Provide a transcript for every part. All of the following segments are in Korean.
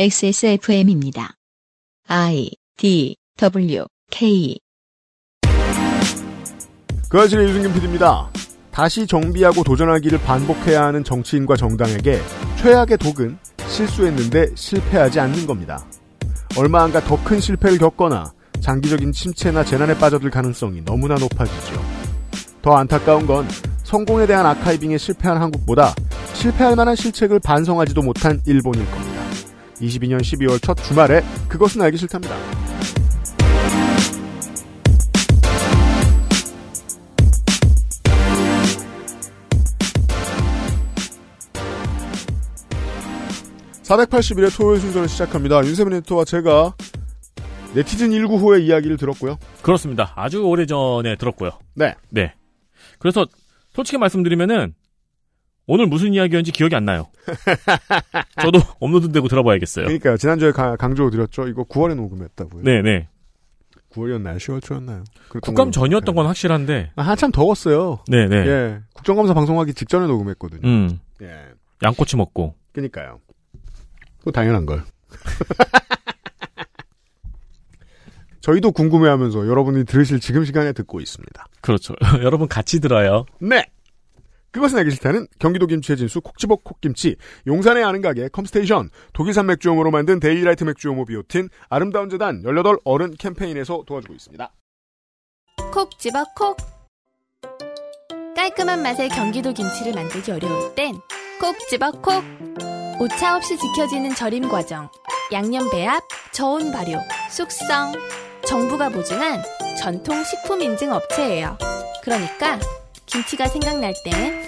XSFM입니다. I D W K 그 아실의 유승균 PD입니다. 다시 정비하고 도전하기를 반복해야 하는 정치인과 정당에게 최악의 독은 실수했는데 실패하지 않는 겁니다. 얼마 안가 더 큰 실패를 겪거나 장기적인 침체나 재난에 빠져들 가능성이 너무나 높아지죠. 더 안타까운 건 성공에 대한 아카이빙에 실패한 한국보다 실패할 만한 실책을 반성하지도 못한 일본일 겁니다. 22년 12월 첫 주말에 그것은 알기 싫답니다. (481회) 토요일 순서를 시작합니다 윤세민 에디터와 제가 네티즌 19호의 이야기를 들었고요 그렇습니다. 아주 오래전에 들었고요. 네 네. 그래서 솔직히 말씀드리면은 오늘 무슨 이야기였는지 기억이 안 나요. 저도 업로드 되고 들어봐야겠어요. 그러니까요 지난주에 가- 강조드렸죠 이거 9월에 녹음했다고요 네네. 9월이었나요 10월 초였나요 그랬던 국감 걸로 전이었던 건 기억해요. 확실한데. 아, 한참 더웠어요 네네. 예 국정감사 방송하기 직전에 녹음했거든요 음. 예 양꼬치 먹고. 그니까요. 뭐 당연한 걸. 저희도 궁금해하면서 여러분이 들으실 지금 시간에 듣고 있습니다. 그렇죠. 여러분 같이 들어요. 네. 그것은 알기 싫다는 경기도 김치의 진수 콕 집어 콕 김치, 용산의 아는 가게 컴스테이션, 독일산 맥주효모로 만든 데일라이트 맥주효모 비오틴, 아름다운 재단 18 어른 캠페인에서 도와주고 있습니다. 콕 집어 콕. 깔끔한 맛의 경기도 김치를 만들기 어려울 땐 콕 집어 콕. 오차 없이 지켜지는 절임 과정 양념 배합, 저온 발효, 숙성. 정부가 보증한 전통 식품 인증 업체예요. 그러니까 김치가 생각날 땐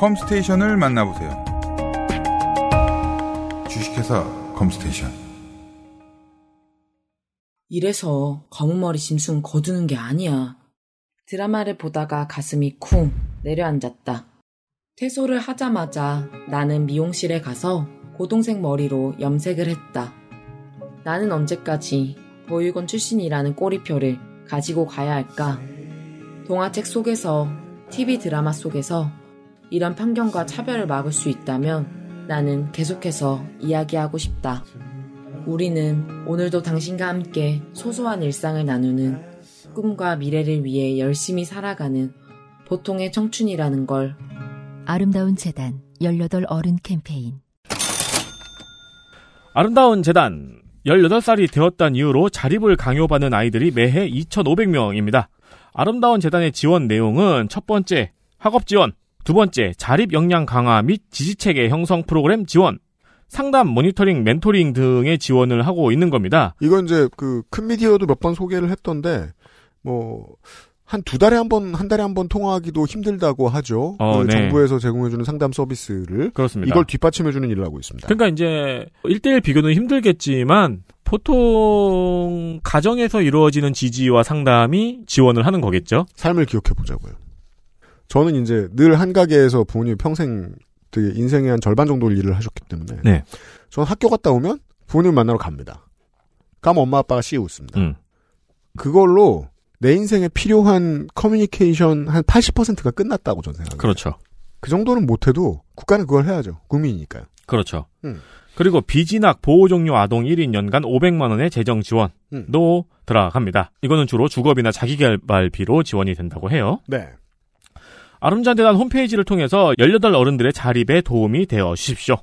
컴스테이션을 만나보세요. 주식회사 컴스테이션 이래서 검은 머리 짐승 거두는 게 아니야. 드라마를 보다가 가슴이 쿵 내려앉았다. 퇴소를 하자마자 나는 미용실에 가서 고동색 머리로 염색을 했다. 나는 언제까지 보육원 출신이라는 꼬리표를 가지고 가야 할까? 동화책 속에서, TV 드라마 속에서 이런 편견과 차별을 막을 수 있다면 나는 계속해서 이야기하고 싶다. 우리는 오늘도 당신과 함께 소소한 일상을 나누는 꿈과 미래를 위해 열심히 살아가는 보통의 청춘이라는 걸 아름다운 재단 18 어른 캠페인 아름다운 재단 18살이 되었다는 이유로 자립을 강요받는 아이들이 매해 2,500명입니다. 아름다운 재단의 지원 내용은 첫 번째, 학업 지원, 두 번째, 자립 역량 강화 및 지시체계 형성 프로그램 지원, 상담, 모니터링, 멘토링 등의 지원을 하고 있는 겁니다. 이건 이제 그 큰 미디어도 몇 번 소개를 했던데 뭐 한 두 달에 한 번, 한 달에 한 번 통화하기도 힘들다고 하죠. 어, 그 네. 정부에서 제공해주는 상담 서비스를 그렇습니다. 이걸 뒷받침해주는 일을 하고 있습니다. 그러니까 이제 1대1 비교는 힘들겠지만 보통 가정에서 이루어지는 지지와 상담이 지원을 하는 거겠죠. 삶을 기억해 보자고요. 저는 이제 늘 한 가게에서 부모님이 평생 되게 인생의 한 절반 정도 일을 하셨기 때문에 네. 저는 학교 갔다 오면 부모님 만나러 갑니다. 가면 엄마 아빠가 씌우 있습니다. 음. 그걸로 내 인생에 필요한 커뮤니케이션 한 80%가 끝났다고 저는 생각해요. 그렇죠. 그 정도는 못해도 국가는 그걸 해야죠. 국민이니까요. 그렇죠. 음. 그리고 비진학 보호 종료 아동 1인 연간 500만 원의 재정 지원도 음. 들어갑니다. 이거는 주로 주거비나 자기개발비로 지원이 된다고 해요. 네. 아름잔대단 홈페이지를 통해서 18 어른들의 자립에 도움이 되어 주십시오.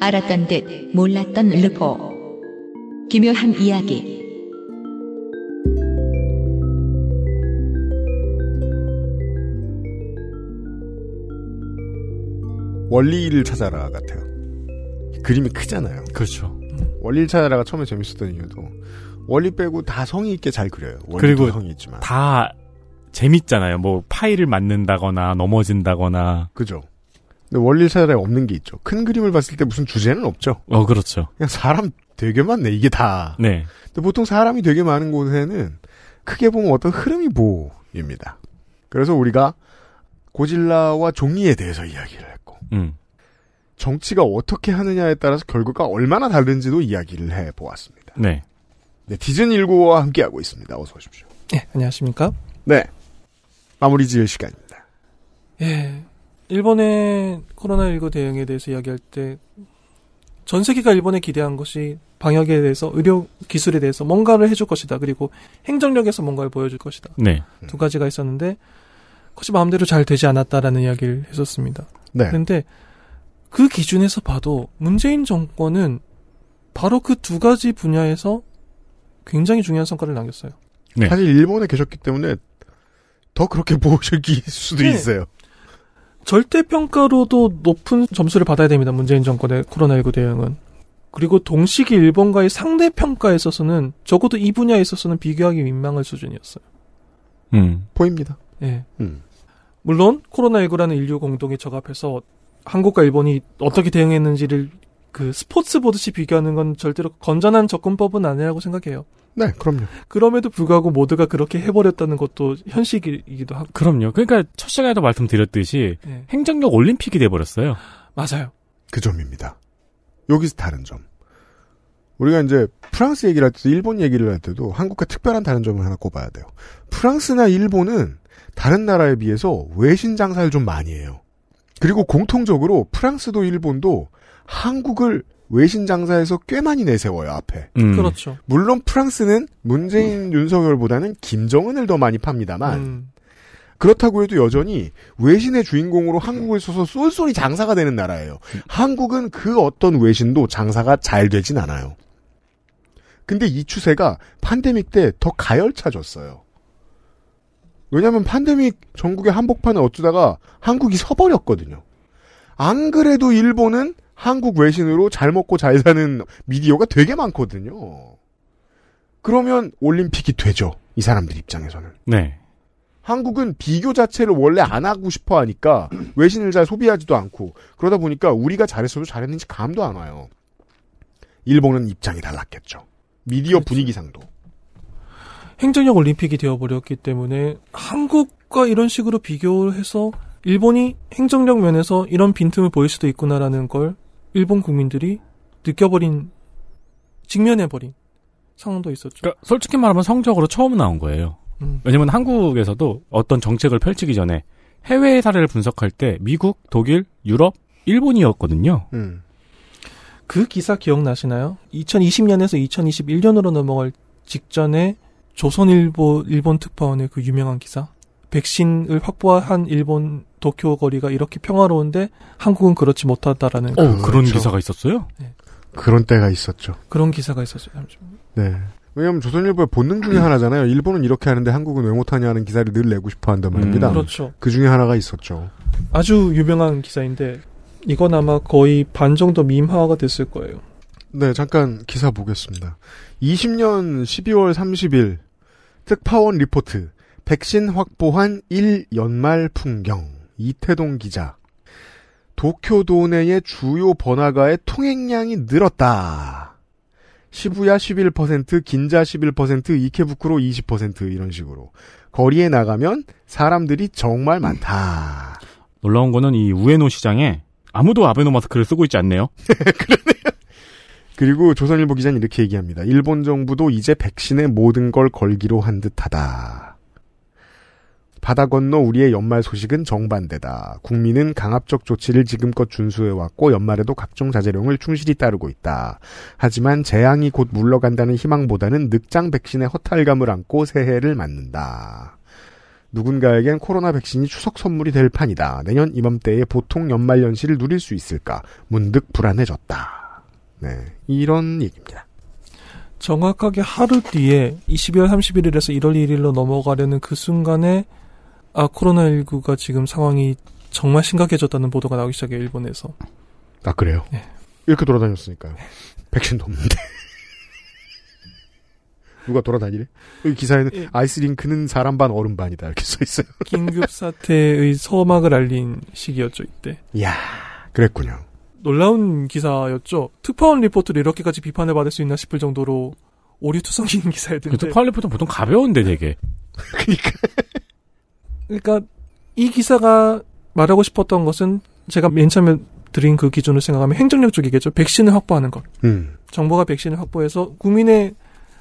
알았던 듯 몰랐던 르포 기묘한 이야기 원리를 찾아라 같아요. 그림이 크잖아요. 그렇죠. 원리 1차 나라가 처음에 재밌었던 이유도 원리 빼고 다 성의 있게 잘 그려요. 그리고 성의 있지만. 다 재밌잖아요. 뭐 파일을 맞는다거나 넘어진다거나. 그죠. 근데 원리 1차 나라에 없는 게 있죠. 큰 그림을 봤을 때 무슨 주제는 없죠. 어 그렇죠. 그냥 사람 되게 많네 이게 다. 네. 근데 보통 사람이 되게 많은 곳에는 크게 보면 어떤 흐름이 보입니다. 그래서 우리가 고질라와 종이에 대해서 이야기를 음. 정치가 어떻게 하느냐에 따라서 결과가 얼마나 다른지도 이야기를 해 보았습니다. 네. 네, 디즈니 19와 함께 하고 있습니다. 어서 오십시오. 예, 안녕하십니까? 네. 마무리 지을 시간입니다. 예. 일본의 코로나19 대응에 대해서 이야기할 때, 전 세계가 일본에 기대한 것이 방역에 대해서, 의료 기술에 대해서 뭔가를 해줄 것이다. 그리고 행정력에서 뭔가를 보여줄 것이다. 네. 두 가지가 있었는데, 그것이 마음대로 잘 되지 않았다라는 이야기를 했었습니다. 네. 그런데 그 기준에서 봐도 문재인 정권은 바로 그 두 가지 분야에서 굉장히 중요한 성과를 남겼어요. 네. 사실 일본에 계셨기 때문에 더 그렇게 보실 수도 네. 있어요. 절대 평가로도 높은 점수를 받아야 됩니다. 문재인 정권의 코로나19 대응은. 그리고 동시기 일본과의 상대 평가에 있어서는 적어도 이 분야에 있어서는 비교하기 민망할 수준이었어요. 음. 보입니다. 예. 음. 물론 코로나19라는 인류 공동의 적 앞에서 한국과 일본이 어떻게 대응했는지를 그 스포츠 보듯이 비교하는 건 절대로 건전한 접근법은 아니라고 생각해요. 네, 그럼요. 그럼에도 불구하고 모두가 그렇게 해버렸다는 것도 현실이기도 하고. 그럼요. 그러니까 첫 시간에도 말씀드렸듯이 예. 행정력 올림픽이 돼 버렸어요. 맞아요. 그 점입니다. 여기서 다른 점. 우리가 이제 프랑스 얘기를 할 때도 일본 얘기를 할 때도 한국과 특별한 다른 점을 하나 꼽아야 돼요. 프랑스나 일본은 다른 나라에 비해서 외신 장사를 좀 많이 해요. 그리고 공통적으로 프랑스도 일본도 한국을 외신 장사에서 꽤 많이 내세워요, 앞에. 음. 그렇죠. 물론 프랑스는 문재인 윤석열보다는 김정은을 더 많이 팝니다만 음. 그렇다고 해도 여전히 외신의 주인공으로 한국을 써서 쏠쏠이 장사가 되는 나라예요. 한국은 그 어떤 외신도 장사가 잘 되진 않아요. 근데 이 추세가 팬데믹 때 더 가열차졌어요. 왜냐하면 팬데믹 전국의 한복판에 어쩌다가 한국이 서버렸거든요. 안 그래도 일본은 한국 외신으로 잘 먹고 잘 사는 미디어가 되게 많거든요. 그러면 올림픽이 되죠. 이 사람들 입장에서는. 네. 한국은 비교 자체를 원래 안 하고 싶어 하니까 외신을 잘 소비하지도 않고 그러다 보니까 우리가 잘했어도 잘했는지 감도 안 와요. 일본은 입장이 달랐겠죠. 미디어 그렇죠. 분위기상도. 행정력 올림픽이 되어버렸기 때문에 한국과 이런 식으로 비교를 해서 일본이 행정력 면에서 이런 빈틈을 보일 수도 있구나라는 걸 일본 국민들이 느껴버린 직면해버린 상황도 있었죠. 그러니까 솔직히 말하면 성적으로 처음 나온 거예요. 음. 왜냐면 한국에서도 어떤 정책을 펼치기 전에 해외 사례를 분석할 때 미국, 독일, 유럽, 일본이었거든요. 음. 그 기사 기억나시나요? 2020년에서 2021년으로 넘어갈 직전에 조선일보 일본 특파원의 그 유명한 기사. 백신을 확보한 일본 도쿄 거리가 이렇게 평화로운데 한국은 그렇지 못하다라는 어, 그런 그렇죠. 기사가 있었어요? 그런 때가 있었죠. 그런 기사가 있었어요. 잠시만요. 네. 왜냐하면 조선일보의 본능 중에 하나잖아요. 일본은 이렇게 하는데 한국은 왜 못하냐 하는 기사를 늘 내고 싶어 한단 말입니다. 음, 그렇죠. 그 중에 하나가 있었죠. 아주 유명한 기사인데 이건 아마 거의 반 정도 밈화가 됐을 거예요. 네, 잠깐 기사 보겠습니다. 20년 12월 30일 특파원 리포트 백신 확보한 1 연말 풍경 이태동 기자 도쿄 도 내의 주요 번화가의 통행량이 늘었다. 시부야 11%, 긴자 11%, 이케부쿠로 20% 이런 식으로 거리에 나가면 사람들이 정말 많다. 놀라운 거는 이 우에노 시장에 아무도 아베노 마스크를 쓰고 있지 않네요. 그 리고 조선일보 기자는 이렇게 얘기합니다. 일본 정부도 이제 백신에 모든 걸 걸기로 한 듯하다. 바다 건너 우리의 연말 소식은 정반대다. 국민은 강압적 조치를 지금껏 준수해왔고 연말에도 각종 자제령을 충실히 따르고 있다. 하지만 재앙이 곧 물러간다는 희망보다는 늑장 백신의 허탈감을 안고 새해를 맞는다. 누군가에겐 코로나 백신이 추석 선물이 될 판이다. 내년 이맘때에 보통 연말 연시를 누릴 수 있을까? 문득 불안해졌다. 네, 이런 얘기입니다. 정확하게 하루 뒤에 12월 31일에서 1월 1일로 넘어가려는 그 순간에 아 코로나19가 지금 상황이 정말 심각해졌다는 보도가 나오기 시작해요 일본에서. 아 그래요? 네. 이렇게 돌아다녔으니까요. 백신도 없는데. 누가 돌아다니래? 여기 기사에는 예. 아이스링크는 사람 반 얼음 반이다 이렇게 써 있어요. 긴급 사태의 서막을 알린 시기였죠 이때. 이야, 그랬군요. 놀라운 기사였죠. 특파원 리포트를 이렇게까지 비판을 받을 수 있나 싶을 정도로 오류투성인 기사였는데. 그 파일리포트 보통 가벼운데 되게. 그러니까 그러니까 이 기사가 말하고 싶었던 것은 제가 맨 처음에 드린 그 기준을 생각하면 행정력 쪽이겠죠. 백신을 확보하는 것. 음, 정부가 백신을 확보해서 국민의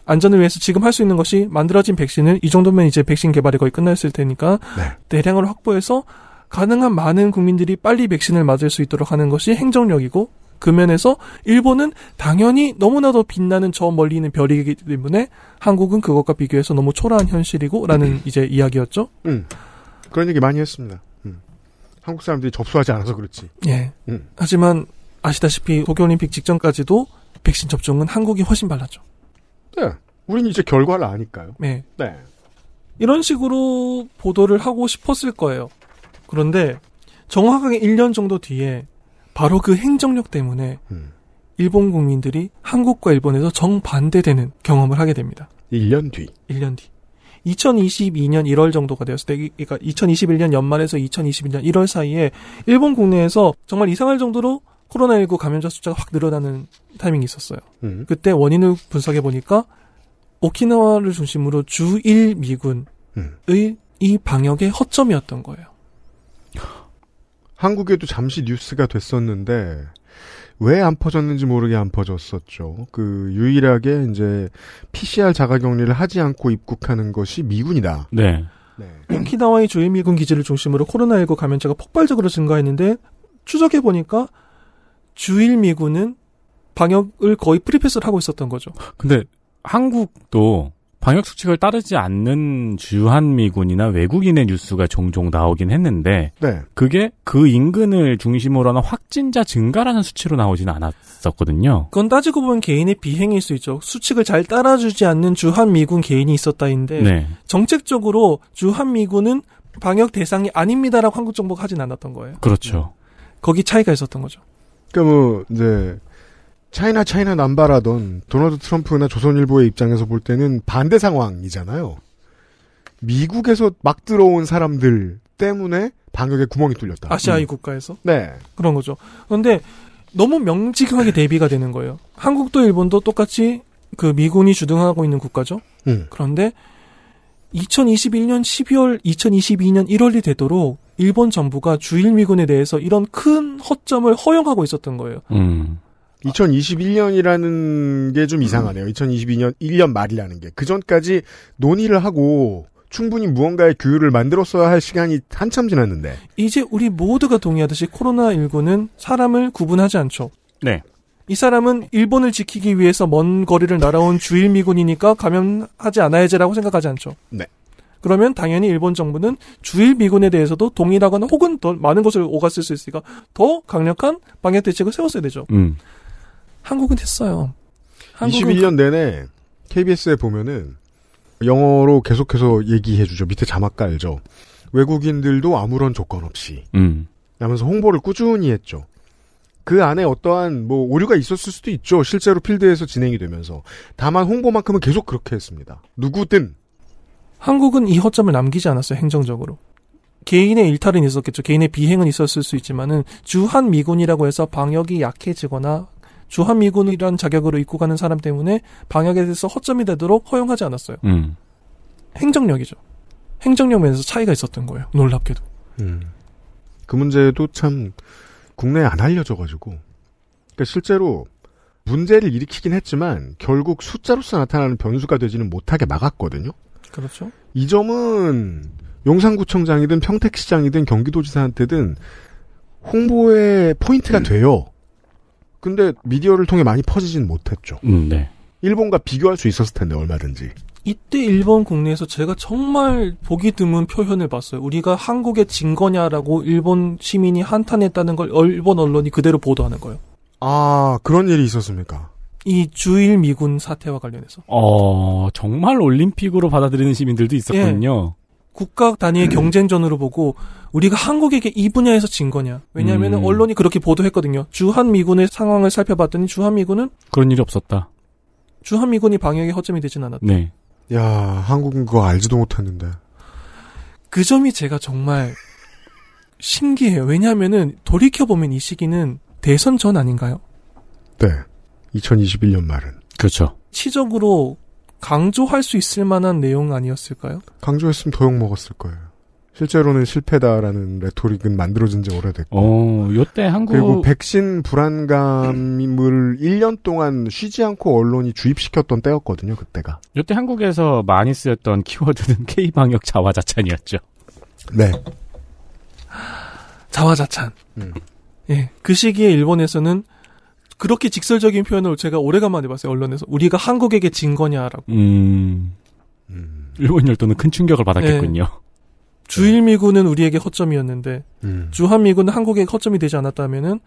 안전을 위해서 지금 할 수 있는 것이 만들어진 백신을 이 정도면 이제 백신 개발이 거의 끝났을 테니까 네. 대량으로 확보해서 가능한 많은 국민들이 빨리 백신을 맞을 수 있도록 하는 것이 행정력이고 그 면에서 일본은 당연히 너무나도 빛나는 저 멀리 있는 별이기 때문에 한국은 그것과 비교해서 너무 초라한 현실이고라는 이제 이야기였죠. 음. 그런 얘기 많이 했습니다. 음. 한국 사람들이 접수하지 않아서 그렇지. 예. 음. 하지만 아시다시피 도쿄올림픽 직전까지도 백신 접종은 한국이 훨씬 빨랐죠. 네. 우린 이제 결과를 아니까요. 네. 네. 이런 식으로 보도를 하고 싶었을 거예요. 그런데 정확하게 1년 정도 뒤에 바로 그 행정력 때문에 음. 일본 국민들이 한국과 일본에서 정반대되는 경험을 하게 됩니다. 1년 뒤. 1년 뒤. 2022년 1월 정도가 되었을 때, 그러니까 2021년 연말에서 2021년 1월 사이에 일본 국내에서 정말 이상할 정도로 코로나19 감염자 숫자가 확 늘어나는 타이밍이 있었어요. 음. 그때 원인을 분석해 보니까 오키나와를 중심으로 주1 미군의 음. 이 방역의 허점이었던 거예요. 한국에도 잠시 뉴스가 됐었는데 왜 안 퍼졌는지 모르게 안 퍼졌었죠. 그 유일하게 이제 PCR 자가격리를 하지 않고 입국하는 것이 미군이다. 네. 네. 오키나와의 주일 미군 기지를 중심으로 코로나19 감염자가 폭발적으로 증가했는데 추적해 보니까 주일 미군은 방역을 거의 free pass를 하고 있었던 거죠. 근데 한국도 방역 수칙을 따르지 않는 주한미군이나 외국인의 뉴스가 종종 나오긴 했는데 네. 그게 그 인근을 중심으로 하는 확진자 증가라는 수치로 나오지는 않았었거든요. 그건 따지고 보면 개인의 비행일 수 있죠. 수칙을 잘 따라주지 않는 주한 미군 개인이 있었다인데 네. 정책적으로 주한 미군은 방역 대상이 아닙니다라고 한국 정부가 하진 않았던 거예요. 그렇죠. 거기 차이가 있었던 거죠. 그러니까 뭐 이제 차이나 차이나 남발하던 도널드 트럼프나 조선일보의 입장에서 볼 때는 반대 상황이잖아요. 미국에서 막 들어온 사람들 때문에 방역에 구멍이 뚫렸다. 아시아의 음. 국가에서 네. 그런 거죠. 그런데 너무 명직하게 대비가 되는 거예요. 한국도 일본도 똑같이 그 미군이 주둔하고 있는 국가죠. 음. 그런데 2021년 12월, 2022년 1월이 되도록 일본 정부가 주일 미군에 대해서 이런 큰 허점을 허용하고 있었던 거예요. 음. 2021년이라는 게 좀 이상하네요. 2022년 1년 말이라는 게. 그 전까지 논의를 하고 충분히 무언가의 규율을 만들었어야 할 시간이 한참 지났는데. 이제 우리 모두가 동의하듯이 코로나19는 사람을 구분하지 않죠. 네. 이 사람은 일본을 지키기 위해서 먼 거리를 날아온 주일 미군이니까 감염하지 않아야지라고 생각하지 않죠. 네. 그러면 당연히 일본 정부는 주일 미군에 대해서도 동일하거나 혹은 더 많은 것을 오갔을 수 있으니까 더 강력한 방역 대책을 세웠어야 되죠. 음. 한국은 됐어요. 한국은 21년 내내 KBS에 보면은 영어로 계속해서 얘기해 주죠. 밑에 자막 깔죠. 외국인들도 아무런 조건 없이. 음. 라면서 홍보를 꾸준히 했죠. 그 안에 어떠한 뭐 오류가 있었을 수도 있죠. 실제로 필드에서 진행이 되면서. 다만 홍보만큼은 계속 그렇게 했습니다. 누구든 한국은 이 허점을 남기지 않았어요, 행정적으로. 개인의 일탈은 있었겠죠. 개인의 비행은 있었을 수 있지만은 주한 미군이라고 해서 방역이 약해지거나 주한 미군이라는 자격으로 입국하는 사람 때문에 방역에 대해서 허점이 되도록 허용하지 않았어요. 음. 행정력이죠. 행정력 면에서 차이가 있었던 거예요. 놀랍게도. 음. 그 문제도 참 국내에 안 알려져가지고. 그러니까 실제로 문제를 일으키긴 했지만 결국 숫자로서 나타나는 변수가 되지는 못하게 막았거든요. 그렇죠. 이 점은 용산구청장이든 평택시장이든 경기도지사한테든 홍보의 포인트가 돼요. 근데 미디어를 통해 많이 퍼지진 못했죠. 음, 네. 일본과 비교할 수 있었을 텐데 얼마든지. 이때 일본 국내에서 제가 정말 보기 드문 표현을 봤어요. 우리가 한국의 증거냐라고 일본 시민이 한탄했다는 걸 일본 언론이 그대로 보도하는 거예요. 아 그런 일이 있었습니까? 이 주일 미군 사태와 관련해서. 어, 정말 올림픽으로 받아들이는 시민들도 있었군요. 국가 단위의 경쟁전으로 보고 우리가 한국에게 이 분야에서 진 거냐. 왜냐하면 음. 언론이 그렇게 보도했거든요. 주한미군의 상황을 살펴봤더니 주한미군은 그런 일이 없었다. 주한미군이 방역에 허점이 되진 않았다. 네. 야, 한국은 그거 알지도 못했는데. 그 점이 제가 정말 신기해요. 왜냐하면은 돌이켜보면 이 시기는 대선 전 아닌가요? 네. 2021년 말은. 그렇죠. 시적으로 강조할 수 있을 만한 내용 아니었을까요? 강조했으면 더 욕 먹었을 거예요. 실제로는 실패다라는 레토릭은 만들어진 지 오래됐고. 어, 요때 한국 그리고 백신 불안감을 1년 동안 쉬지 않고 언론이 주입시켰던 때였거든요, 그때가. 요때 한국에서 많이 쓰였던 키워드는 K 방역 자화자찬이었죠. 네. 자화자찬. 음. 예. 그 시기에 일본에서는 그렇게 직설적인 표현을 제가 오래간만에 봤어요, 언론에서. 우리가 한국에게 진 거냐라고. 음. 음. 일본 열도는 큰 충격을 받았겠군요. 주일미군은 우리에게 허점이었는데, 음. 주한미군은 한국에게 허점이 되지 않았다면은,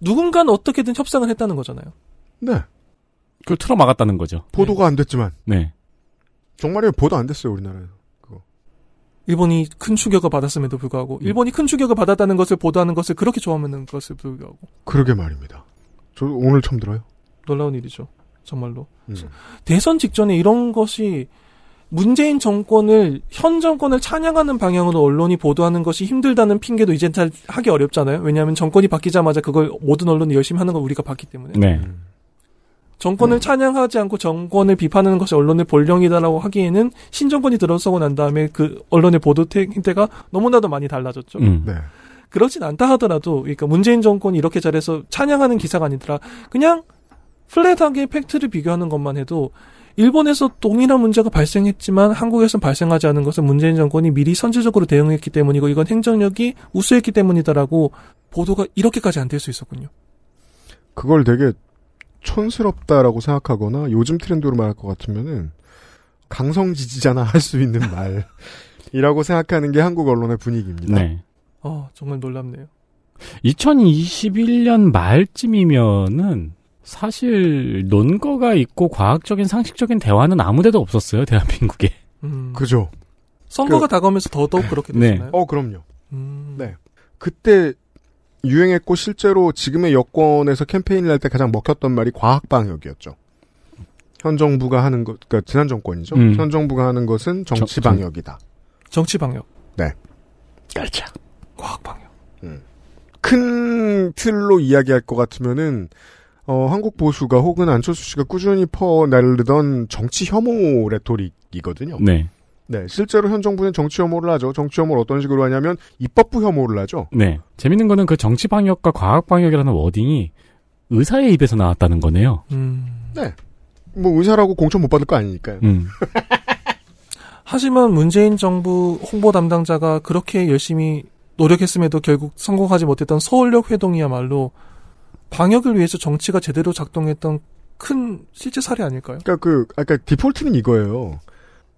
누군가는 어떻게든 협상을 했다는 거잖아요. 네. 그걸 틀어 막았다는 거죠. 보도가 안 됐지만. 네. 정말이면 보도 안 됐어요, 우리나라에서. 일본이 큰 충격을 받았음에도 불구하고, 일본이 큰 충격을 받았다는 것을 보도하는 것을 그렇게 좋아하는 것을 불구하고, 그러게 말입니다. 저 오늘 처음 들어요. 놀라운 일이죠. 정말로. 음. 대선 직전에 이런 것이 문재인 정권을 현 정권을 찬양하는 방향으로 언론이 보도하는 것이 힘들다는 핑계도 이젠 잘 하기 어렵잖아요. 왜냐하면 정권이 바뀌자마자 그걸 모든 언론이 열심히 하는 걸 우리가 봤기 때문에 네. 음. 정권을 찬양하지 않고 정권을 비판하는 것이 언론의 본령이다라고 하기에는 신정권이 들어서고 난 다음에 그 언론의 보도 행태가 너무나도 많이 달라졌죠. 음. 네. 그렇진 않다 하더라도, 그러니까 문재인 정권이 이렇게 잘해서 찬양하는 기사가 아니더라. 그냥 플랫하게 팩트를 비교하는 것만 해도 일본에서 동일한 문제가 발생했지만 한국에서는 발생하지 않은 것은 문재인 정권이 미리 선제적으로 대응했기 때문이고 이건 행정력이 우수했기 때문이다라고 보도가 이렇게까지 안 될 수 있었군요. 그걸 되게 촌스럽다라고 생각하거나 요즘 트렌드로 말할 것 같으면은 강성 지지자나 할 수 있는 말이라고 생각하는 게 한국 언론의 분위기입니다. 네. 어, 정말 놀랍네요. 2021년 말쯤이면은 사실 논거가 있고 과학적인 상식적인 대화는 아무데도 없었어요 대한민국에. 음. 그죠? 선거가 그- 다가오면서 더더욱 그렇게 네. 되잖아요. 어, 그럼요. 음. 네. 그때 유행했고 실제로 지금의 여권에서 캠페인을 할 때 가장 먹혔던 말이 과학 방역이었죠. 현 정부가 하는 것, 그러니까 지난 정권이죠. 음. 현 정부가 하는 것은 정치 정- 방역이다. 정치 방역, 깔짝. 과학 방역. 큰 틀로 이야기할 것 같으면은 어, 한국 보수가 혹은 안철수 씨가 꾸준히 퍼나르던 정치 혐오 레토릭이거든요. 네. 네, 실제로 현 정부는 정치 혐오를 하죠. 정치 혐오를 어떤 식으로 하냐면 입법부 혐오를 하죠. 네. 재밌는 거는 그 정치 방역과 과학 방역이라는 워딩이 의사의 입에서 나왔다는 거네요. 음. 뭐 의사라고 공천 못 받을 거 아니니까요. 음. 하지만 문재인 정부 홍보 담당자가 그렇게 열심히 노력했음에도 결국 성공하지 못했던 서울역 회동이야말로 방역을 위해서 정치가 제대로 작동했던 큰 실제 사례 아닐까요? 그러니까 그 아까 디폴트는 이거예요.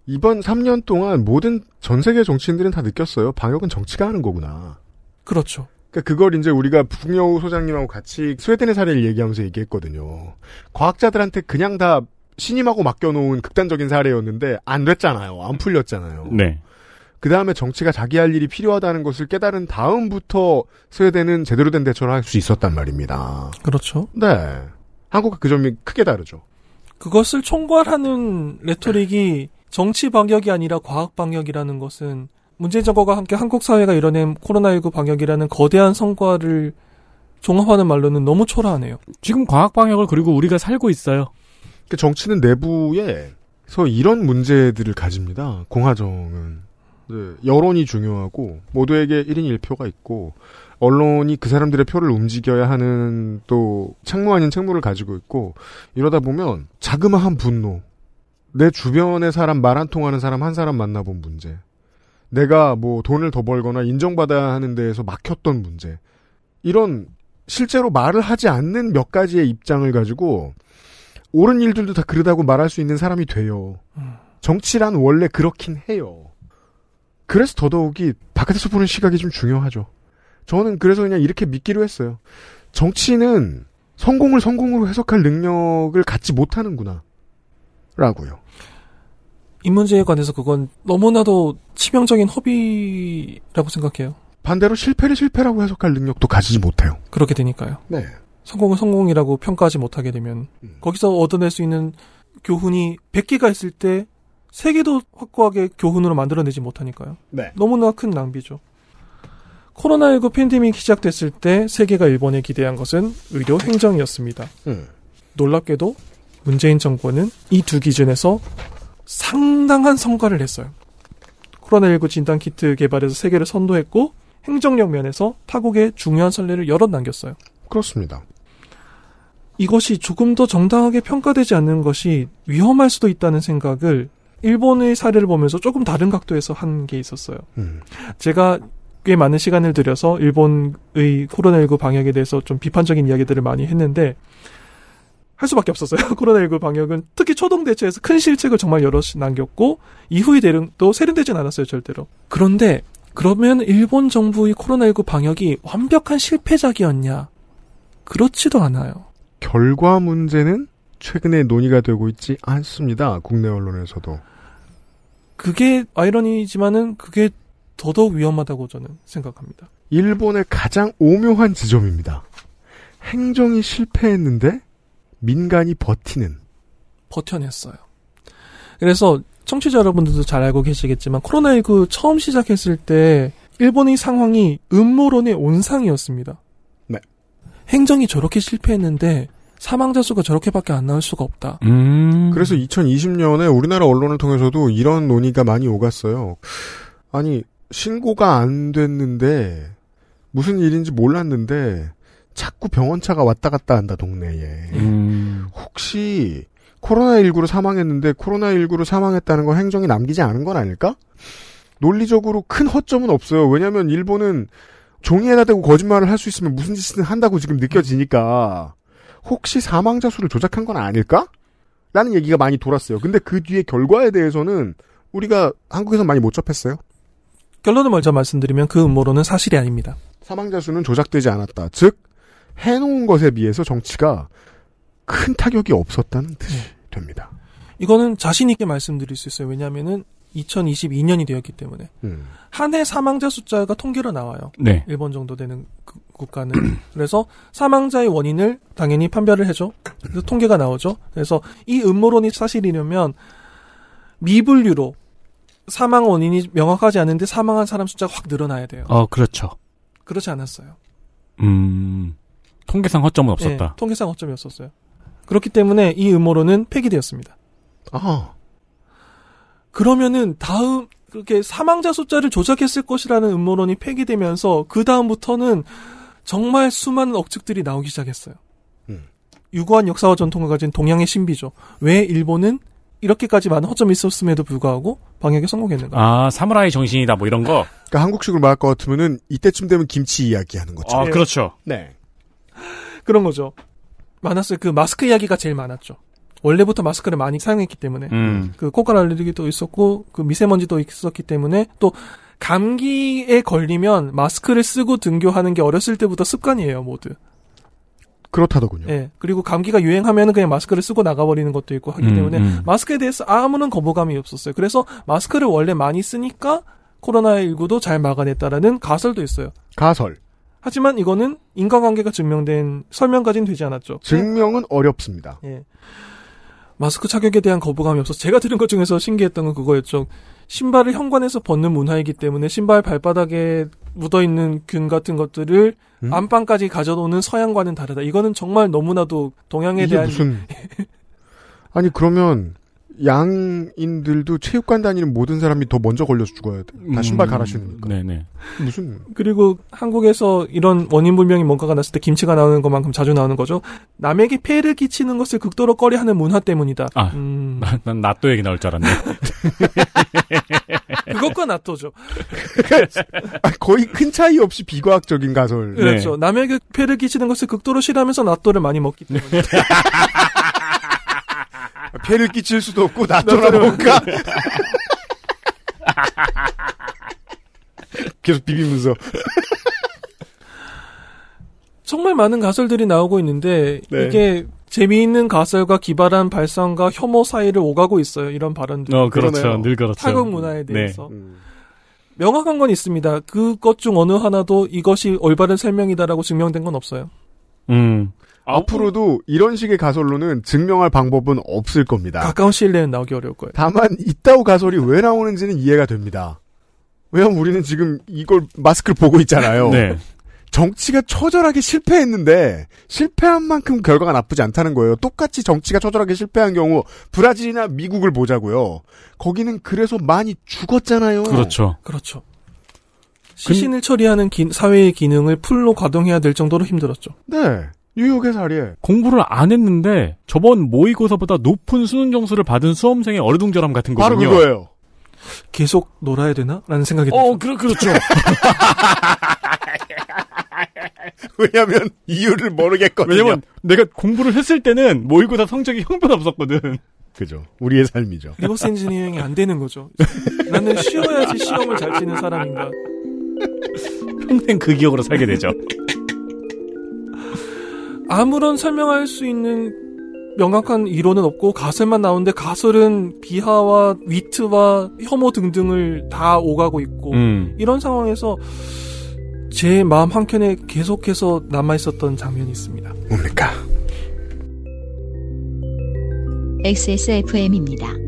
이번 3년 동안 모든 전 세계 정치인들은 다 느꼈어요. 방역은 정치가 하는 거구나. 그렇죠. 그러니까 그걸 이제 우리가 북여우 소장님하고 같이 스웨덴의 사례를 얘기하면서 얘기했거든요. 과학자들한테 그냥 다 신임하고 맡겨놓은 극단적인 사례였는데 안 됐잖아요. 안 풀렸잖아요. 네. 그 다음에 정치가 자기 할 일이 필요하다는 것을 깨달은 다음부터 스웨덴은 제대로 된 대처를 할 수 있었단 말입니다. 그렇죠. 네. 한국과 그 점이 크게 다르죠. 그것을 총괄하는 레토릭이 정치 방역이 아니라 과학 방역이라는 것은 문재인 정권과 함께 한국 사회가 이뤄낸 코로나19 방역이라는 거대한 성과를 종합하는 말로는 너무 초라하네요. 지금 과학 방역을 그리고 우리가 살고 있어요. 그 정치는 내부에서 이런 문제들을 가집니다. 공화정은. 네, 여론이 중요하고 모두에게 1인 1표가 있고 언론이 그 사람들의 표를 움직여야 하는 또 책무 아닌 책무를 가지고 있고 이러다 보면 자그마한 분노 내 주변의 사람 말안 통하는 사람 한 사람 만나본 문제 내가 뭐 돈을 더 벌거나 인정받아야 하는 데에서 막혔던 문제 이런 실제로 말을 하지 않는 몇 가지의 입장을 가지고 옳은 일들도 다 그러다고 말할 수 있는 사람이 돼요. 정치란 원래 그렇긴 해요. 그래서 더더욱이 바깥에서 보는 시각이 좀 중요하죠. 저는 그래서 그냥 이렇게 믿기로 했어요. 정치는 성공을 성공으로 해석할 능력을 갖지 못하는구나. 라고요. 이 문제에 관해서 그건 너무나도 치명적인 허비라고 생각해요. 반대로 실패를 실패라고 해석할 능력도 가지지 못해요. 그렇게 되니까요. 네. 성공을 성공이라고 평가하지 못하게 되면 음. 거기서 얻어낼 수 있는 교훈이 100개가 있을 때 3개도 확고하게 교훈으로 만들어내지 못하니까요. 네. 너무나 큰 낭비죠. 코로나19 팬데믹이 시작됐을 때 세계가 일본에 기대한 것은 의료 행정이었습니다. 음. 놀랍게도 문재인 정부는 이두 기준에서 상당한 성과를 냈어요. 코로나19 진단 키트 개발에서 세계를 선도했고 행정력 면에서 타국의 중요한 선례를 여러 남겼어요. 그렇습니다. 이것이 조금 더 정당하게 평가되지 않는 것이 위험할 수도 있다는 생각을 일본의 사례를 보면서 조금 다른 각도에서 한 게 있었어요. 음. 제가 꽤 많은 시간을 들여서 일본의 코로나19 방역에 대해서 좀 비판적인 이야기들을 많이 했는데 할 수밖에 없었어요. 코로나19 방역은 특히 초동 대처에서 큰 실책을 정말 여럿이 남겼고 이후의 대응도 세련되진 않았어요, 절대로. 그런데 그러면 일본 정부의 코로나19 방역이 완벽한 실패작이었냐? 그렇지도 않아요. 결과 문제는 최근에 논의가 되고 있지 않습니다. 국내 언론에서도. 그게 아이러니지만은 그게 더더욱 위험하다고 저는 생각합니다. 일본의 가장 오묘한 지점입니다. 행정이 실패했는데 민간이 버티는. 버텨냈어요. 그래서 청취자 여러분들도 잘 알고 계시겠지만 코로나19 처음 시작했을 때 일본의 상황이 음모론의 온상이었습니다. 네. 행정이 저렇게 실패했는데 사망자 수가 저렇게밖에 안 나올 수가 없다. 음. 그래서 2020년에 우리나라 언론을 통해서도 이런 논의가 많이 오갔어요. 아니, 신고가 안 됐는데, 무슨 일인지 몰랐는데, 자꾸 병원차가 왔다 갔다 한다, 동네에. 음. 혹시, 코로나19로 사망했는데, 코로나19로 사망했다는 거 행정이 남기지 않은 건 아닐까? 논리적으로 큰 허점은 없어요. 왜냐면, 일본은 종이에다 대고 거짓말을 할 수 있으면 무슨 짓이든 한다고 지금 느껴지니까. 혹시 사망자 수를 조작한 건 아닐까? 라는 얘기가 많이 돌았어요. 근데 그 뒤에 결과에 대해서는 우리가 한국에서 많이 못 접했어요. 결론을 먼저 말씀드리면 그 음모론은 사실이 아닙니다. 사망자 수는 조작되지 않았다. 즉 해놓은 것에 비해서 정치가 큰 타격이 없었다는 뜻이 됩니다. 이거는 자신 있게 말씀드릴 수 있어요. 왜냐하면은 2022년이 되었기 때문에 음. 한해 사망자 숫자가 통계로 나와요. 네. 일본 정도 되는 그- 국가는 그래서 사망자의 원인을 당연히 판별을 해줘. 그래서 통계가 나오죠. 그래서 이 음모론이 사실이려면 미분류로 사망 원인이 명확하지 않은데 사망한 사람 숫자가 확 늘어나야 돼요. 어, 그렇죠. 그렇지 않았어요. 음. 통계상 허점은 없었다. 예, 통계상 허점이 없었어요. 그렇기 때문에 이 음모론은 폐기되었습니다. 아, 그러면은 다음 그렇게 사망자 숫자를 조작했을 것이라는 음모론이 폐기되면서 그 다음부터는 정말 수많은 억측들이 나오기 시작했어요. 음. 유구한 역사와 전통을 가진 동양의 신비죠. 왜 일본은 이렇게까지 많은 허점이 있었음에도 불구하고 방역에 성공했는가? 아, 사무라이 정신이다, 뭐 이런 거. 그러니까 한국식으로 말할 것 같으면은 이때쯤 되면 김치 이야기하는 거죠. 아, 그렇죠. 네. 그런 거죠. 많았어요. 그 마스크 이야기가 제일 많았죠. 원래부터 마스크를 많이 사용했기 때문에 음. 그 코갈 알레르기도 있었고 그 미세먼지도 있었기 때문에 또 감기에 걸리면 마스크를 쓰고 등교하는 게 어렸을 때부터 습관이에요, 모두. 그렇다더군요. 예. 그리고 감기가 유행하면은 그냥 마스크를 쓰고 나가버리는 것도 있고 하기 음, 때문에 음. 마스크에 대해서 아무런 거부감이 없었어요. 그래서 마스크를 원래 많이 쓰니까 코로나19도 잘 막아냈다라는 가설도 있어요. 가설. 하지만 이거는 인과관계가 증명된 설명까지는 되지 않았죠. 증명은 어렵습니다. 예. 마스크 착용에 대한 거부감이 없어서 제가 들은 것 중에서 신기했던 건 그거였죠. 신발을 현관에서 벗는 문화이기 때문에 신발 발바닥에 묻어있는 균 같은 것들을 음? 안방까지 가져오는 서양과는 다르다. 이거는 정말 너무나도 동양에 이게 대한 무슨 아니 그러면 양인들도 체육관 다니는 모든 사람이 더 먼저 걸려서 죽어야 돼. 다 신발 갈아 신으니까. 음, 네네. 무슨 그리고 한국에서 이런 원인 불명이 뭔가가 났을 때 김치가 나오는 것만큼 자주 나오는 거죠. 남에게 폐해를 끼치는 것을 극도로 꺼려하는 문화 때문이다. 아. 음, 난 나또 얘기 나올 줄 알았네. 그것과 낫도죠. 아, 거의 큰 차이 없이 비과학적인 가설. 네. 그렇죠. 남에게 폐를 끼치는 것을 극도로 싫어하면서 낫도를 많이 먹기 때문에. 폐를 끼칠 수도 없고 놔둬라 먹을까? 계속 비비면서 정말 많은 가설들이 나오고 있는데 네. 이게 재미있는 가설과 기발한 발상과 혐오 사이를 오가고 있어요. 이런 발언들. 어, 그렇죠. 그러네요. 늘 그렇죠. 타국 문화에 네. 대해서. 음. 명확한 건 있습니다. 그것 중 어느 하나도 이것이 올바른 설명이다라고 증명된 건 없어요. 음. 앞으로도 이런 식의 가설로는 증명할 방법은 없을 겁니다. 가까운 시일 내엔 나오기 어려울 거예요. 다만 이따오 가설이 왜 나오는지는 이해가 됩니다. 왜냐면 우리는 지금 이걸 마스크를 보고 있잖아요. 네. 정치가 처절하게 실패했는데 실패한 만큼 결과가 나쁘지 않다는 거예요. 똑같이 정치가 처절하게 실패한 경우 브라질이나 미국을 보자고요. 거기는 그래서 많이 죽었잖아요. 그렇죠. 그렇죠. 시신을 처리하는 기- 사회의 기능을 full로 가동해야 될 정도로 힘들었죠. 네. 뉴욕의 사례. 공부를 안 했는데 저번 모의고사보다 높은 수능 점수를 받은 수험생의 어리둥절함 같은 바로 거군요. 그거예요. 계속 놀아야 되나? 라는 생각이 들죠. 어, 그, 그렇죠. 왜냐면 이유를 모르겠거든요. 왜냐면 내가 공부를 했을 때는 모의고사 성적이 형편없었거든. 그죠. 우리의 삶이죠. reverse 엔지니어링이 안 되는 거죠. 나는 쉬어야지 시험을 잘 치는 사람인가. 평생 그 기억으로 살게 되죠. 아무런 설명할 수 있는 명확한 이론은 없고 가설만 나오는데 가설은 비하와 위트와 혐오 등등을 다 오가고 있고 음. 이런 상황에서 제 마음 한켠에 계속해서 남아 있었던 장면이 있습니다. 뭡니까? XSFM입니다.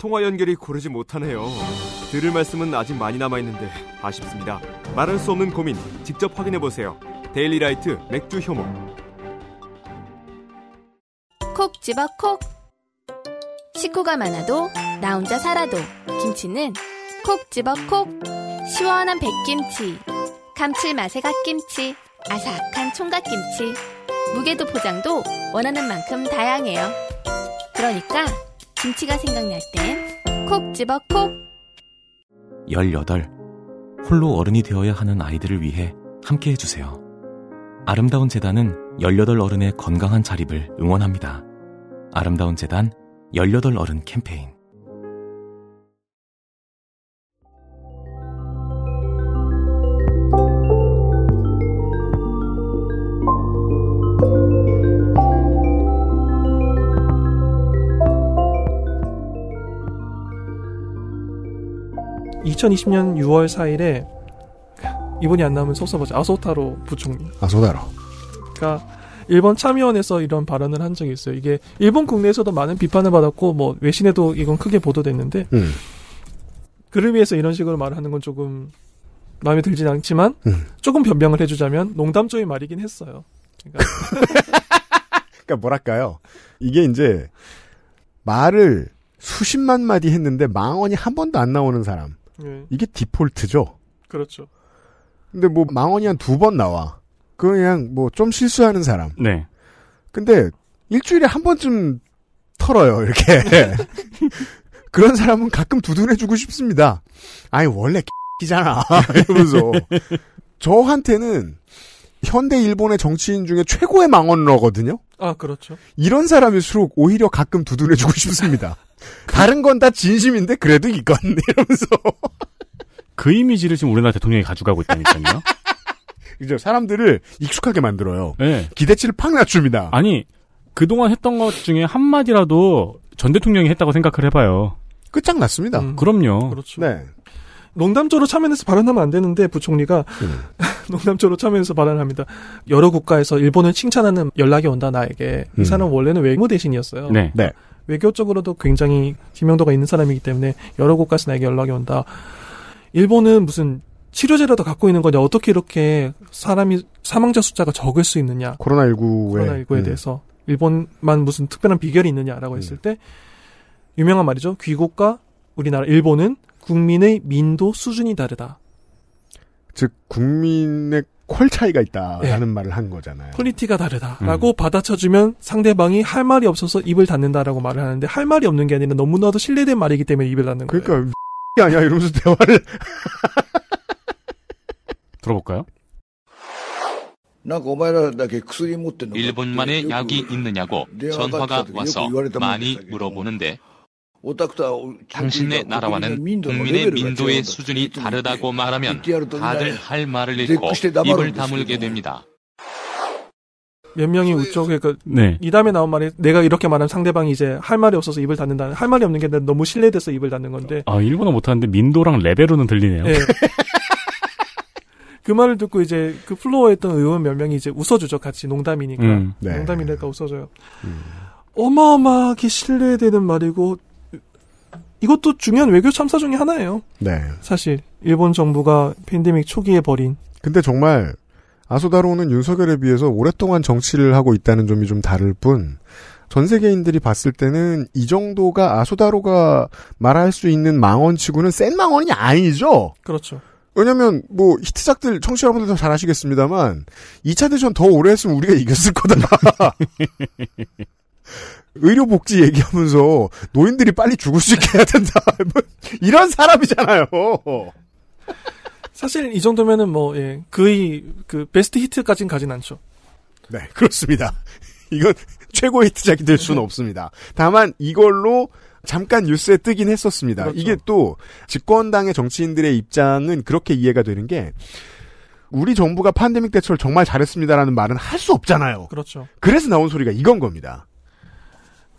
통화 연결이 고르지 못하네요. 들을 말씀은 아직 많이 남아 있는데 아쉽습니다. 말할 수 없는 고민 직접 확인해 보세요. 데일리라이트 맥주 효모. 콕 집어 콕. 식구가 많아도 나 혼자 살아도 김치는 콕 집어 콕. 시원한 백김치, 감칠맛의 갓김치, 아삭한 총각김치. 무게도 포장도 원하는 만큼 다양해요. 그러니까 김치가 생각날 땐 콕 집어 콕. 18. 홀로 어른이 되어야 하는 아이들을 위해 함께 해주세요. 아름다운 재단은 18 어른의 건강한 자립을 응원합니다. 아름다운 재단 18 어른 캠페인. 2020년 6월 4일에 이분이 안 나오면 섭섭하죠. 아소타로 부총리. 아소다로. 그러니까 일본 참의원에서 이런 발언을 한 적이 있어요. 이게 일본 국내에서도 많은 비판을 받았고 뭐 외신에도 이건 크게 보도됐는데 음. 그를 위해서 이런 식으로 말하는 건 조금 마음에 들진 않지만 음. 조금 변명을 해주자면 농담조의 말이긴 했어요. 그러니까 그러니까 뭐랄까요? 이게 이제 말을 수십만 마디 했는데 망언이 한 번도 안 나오는 사람. 예, 이게 디폴트죠. 그렇죠. 근데 뭐 망언이 한 두 번 나와. 그 그냥 뭐 좀 실수하는 사람. 네. 근데 일주일에 한 번쯤 털어요, 이렇게. 그런 사람은 가끔 두둔해주고 싶습니다. 아니, 원래 X잖아. 이러면서. 저한테는 현대 일본의 정치인 중에 최고의 망언러거든요? 아 그렇죠. 이런 사람일수록 오히려 가끔 두둔해주고 싶습니다. 다른 건 다 진심인데, 그래도 이건, 이러면서. 그 이미지를 지금 우리나라 대통령이 가져가고 있다니까요. 이제 사람들을 익숙하게 만들어요. 네. 기대치를 팍 낮춥니다. 아니, 그동안 했던 것 중에 한 마디라도 전 대통령이 했다고 생각을 해봐요. 끝장났습니다. 음, 그럼요. 그렇죠. 네. 농담조로 참여해서 발언하면 안 되는데 부총리가 음. 농담조로 참여해서 발언합니다. 여러 국가에서 일본을 칭찬하는 연락이 온다 나에게 이 음. 사람은 원래는 외무 대신이었어요. 네. 네. 외교적으로도 굉장히 지명도가 있는 사람이기 때문에 여러 국가에서 나에게 연락이 온다. 일본은 무슨 치료제라도 갖고 있는 거냐 어떻게 이렇게 사람이 사망자 숫자가 적을 수 있느냐 코로나 19에. 음. 코로나19에 대해서 일본만 무슨 특별한 비결이 있느냐라고 했을 때 유명한 말이죠. 귀국과 우리나라 일본은 국민의 민도 수준이 다르다. 즉 국민의 퀄 차이가 있다라는 네. 말을 한 거잖아요. quality가 다르다라고 받아쳐주면 상대방이 할 말이 없어서 입을 닫는다라고 말을 하는데 할 말이 없는 게 아니라 너무나도 실례된 말이기 때문에 입을 닫는 거예요. 그러니까 이 아니야 이러면서 대화를 들어볼까요? 일본만의 약이 있느냐고 전화가 와서 많이 물어보는데 당신네 나라와는 국민의 민도의 수준이 다르다고 말하면 다들 할 말을 잃고 입을 다물게 됩니다. 몇 명이 우쪽에 그 네. 이 다음에 나온 말이 내가 이렇게 말하면 상대방이 이제 할 말이 없어서 입을 닫는다. 할 말이 없는 게 너무 신뢰돼서 입을 닫는 건데. 아, 일본어 못하는데 민도랑 레벨로는 들리네요. 예. 그 말을 듣고 이제 그 플로어에 있던 의원 몇 명이 이제 웃어주죠. 같이 농담이니까. 음. 네. 농담이니까 웃어줘요. 어마어마하게 신뢰되는 말이고 이것도 중요한 외교 참사 중에 하나예요. 네. 사실 일본 정부가 팬데믹 초기에 벌인 근데 정말 아소다로는 윤석열에 비해서 오랫동안 정치를 하고 있다는 점이 좀 다를 뿐, 전 세계인들이 봤을 때는 이 정도가 아소다로가 말할 수 있는 망언치고는 센 망언이 아니죠? 그렇죠. 왜냐면, 뭐, 히트작들, 청취자 여러분들도 잘 아시겠습니다만, 2차 대전 더 오래 했으면 우리가 이겼을 거다. 의료복지 얘기하면서 노인들이 빨리 죽을 수 있게 해야 된다. 뭐 이런 사람이잖아요. 사실 이 정도면은 뭐 예, 거의 그 베스트 히트까지는 가진 않죠. 네, 그렇습니다. 이건 최고 히트작이 될 수는 없습니다. 다만 이걸로 잠깐 뉴스에 뜨긴 했었습니다. 그렇죠. 이게 또 집권당의 정치인들의 입장은 그렇게 이해가 되는 게 우리 정부가 팬데믹 대처를 정말 잘했습니다라는 말은 할 수 없잖아요. 그렇죠. 그래서 나온 소리가 이건 겁니다.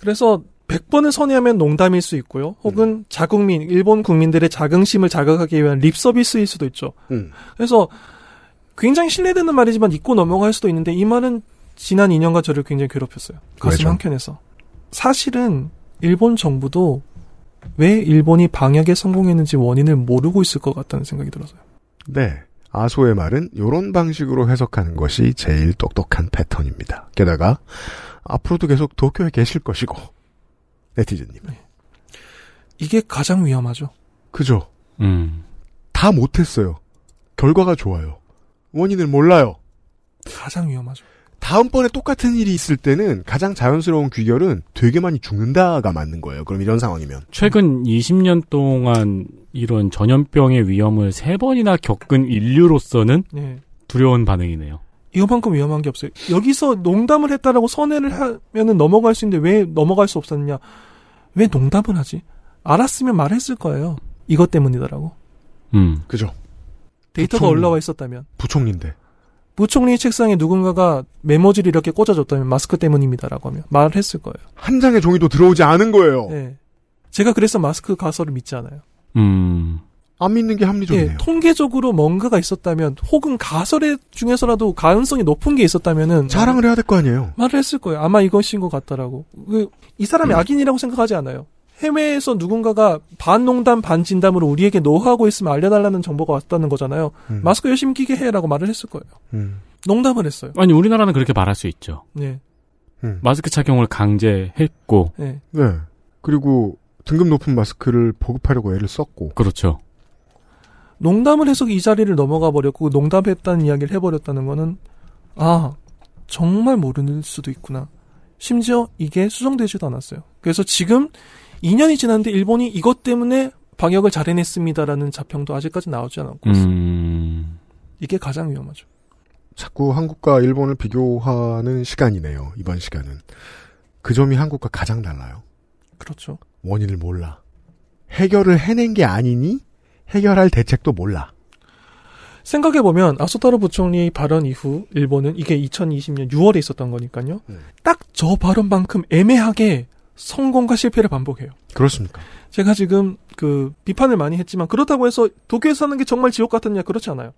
그래서 100번을 선회하면 농담일 수 있고요. 혹은 자국민, 일본 국민들의 자긍심을 자극하기 위한 립 서비스일 수도 있죠. 음. 그래서 굉장히 신뢰되는 말이지만 잊고 넘어갈 수도 있는데 이 말은 지난 2년간 저를 굉장히 괴롭혔어요. 가슴? 한켠에서. 사실은 일본 정부도 왜 일본이 방역에 성공했는지 원인을 모르고 있을 것 같다는 생각이 들어서요. 네. 아소의 말은 이런 방식으로 해석하는 것이 제일 똑똑한 패턴입니다. 게다가 앞으로도 계속 도쿄에 계실 것이고 네티즌님. 이게 가장 위험하죠. 그죠? 음. 다 못했어요. 결과가 좋아요. 원인을 몰라요. 가장 위험하죠. 다음번에 똑같은 일이 있을 때는 가장 자연스러운 귀결은 되게 많이 죽는다가 맞는 거예요. 그럼 이런 상황이면. 최근 20년 동안 이런 전염병의 위험을 세 번이나 겪은 인류로서는 네. 두려운 반응이네요. 이거만큼 위험한 게 없어요. 여기서 농담을 했다라고 선회를 하면은 넘어갈 수 있는데 왜 넘어갈 수 없었느냐? 왜 농담을 하지? 알았으면 말했을 거예요. 이것 때문이더라고. 음. 그죠. 데이터가 부총리. 올라와 있었다면. 부총리인데. 부총리 책상에 누군가가 메모지를 이렇게 꽂아줬다면 마스크 때문입니다라고 하면 말을 했을 거예요. 한 장의 종이도 들어오지 않은 거예요. 네. 제가 그래서 마스크 가설을 믿지 않아요. 음. 안 믿는 게 합리적이네요. 예, 통계적으로 뭔가가 있었다면 혹은 가설의 중에서라도 가능성이 높은 게 있었다면은 자랑을 해야 될 거 아니에요. 말을 했을 거예요. 아마 이것인 것 같다라고. 그, 이 사람이 악인이라고 생각하지 않아요. 해외에서 누군가가 반 농담 반 진담으로 우리에게 노하고 있으면 알려달라는 정보가 왔다는 거잖아요. 음. 마스크 열심히 끼게 해라고 말을 했을 거예요. 음. 농담을 했어요. 아니 우리나라는 그렇게 말할 수 있죠. 네. 음. 마스크 착용을 강제했고 네. 네. 그리고 등급 높은 마스크를 보급하려고 애를 썼고. 그렇죠. 농담을 해서 이 자리를 넘어가 버렸고 농담했다는 이야기를 해버렸다는 거는 아 정말 모르는 수도 있구나. 심지어 이게 수정되지도 않았어요. 그래서 지금 2년이 지났는데 일본이 이것 때문에 방역을 잘 해냈습니다라는 자평도 아직까지 나오지 않았고 음. 이게 가장 위험하죠. 자꾸 한국과 일본을 비교하는 시간이네요. 이번 시간은. 그 점이 한국과 가장 달라요. 그렇죠. 원인을 몰라. 해결을 해낸 게 아니니 해결할 대책도 몰라. 생각해보면 아소타로 부총리 발언 이후 일본은 이게 2020년 6월에 있었던 거니까요. 딱저 발언만큼 애매하게 성공과 실패를 반복해요. 그렇습니까? 제가 지금 그 비판을 많이 했지만 그렇다고 해서 도쿄에서 사는 게 정말 지옥 같았냐 그렇지 않아요.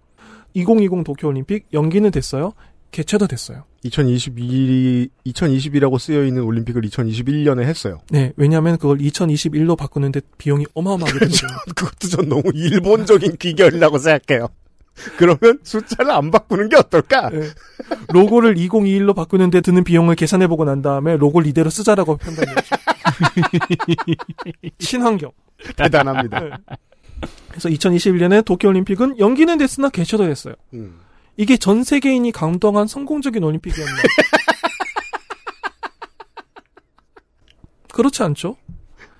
2020 도쿄올림픽 연기는 됐어요. 개최도 됐어요. 2022, 2020이라고 쓰여 있는 올림픽을 2021년에 했어요. 네, 왜냐하면 그걸 2021로 바꾸는데 비용이 어마어마하게 들거든요. 그것도 전 너무 일본적인 귀결이라고 생각해요. 그러면 숫자를 안 바꾸는 게 어떨까? 네. 로고를 2021로 바꾸는데 드는 비용을 계산해보고 난 다음에 로고를 이대로 쓰자라고 판단했죠. 친환경. 대단합니다. 네. 그래서 2021년에 도쿄올림픽은 연기는 됐으나 개최도 됐어요. 음. 이게 전 세계인이 감동한 성공적인 올림픽이었나? 그렇지 않죠?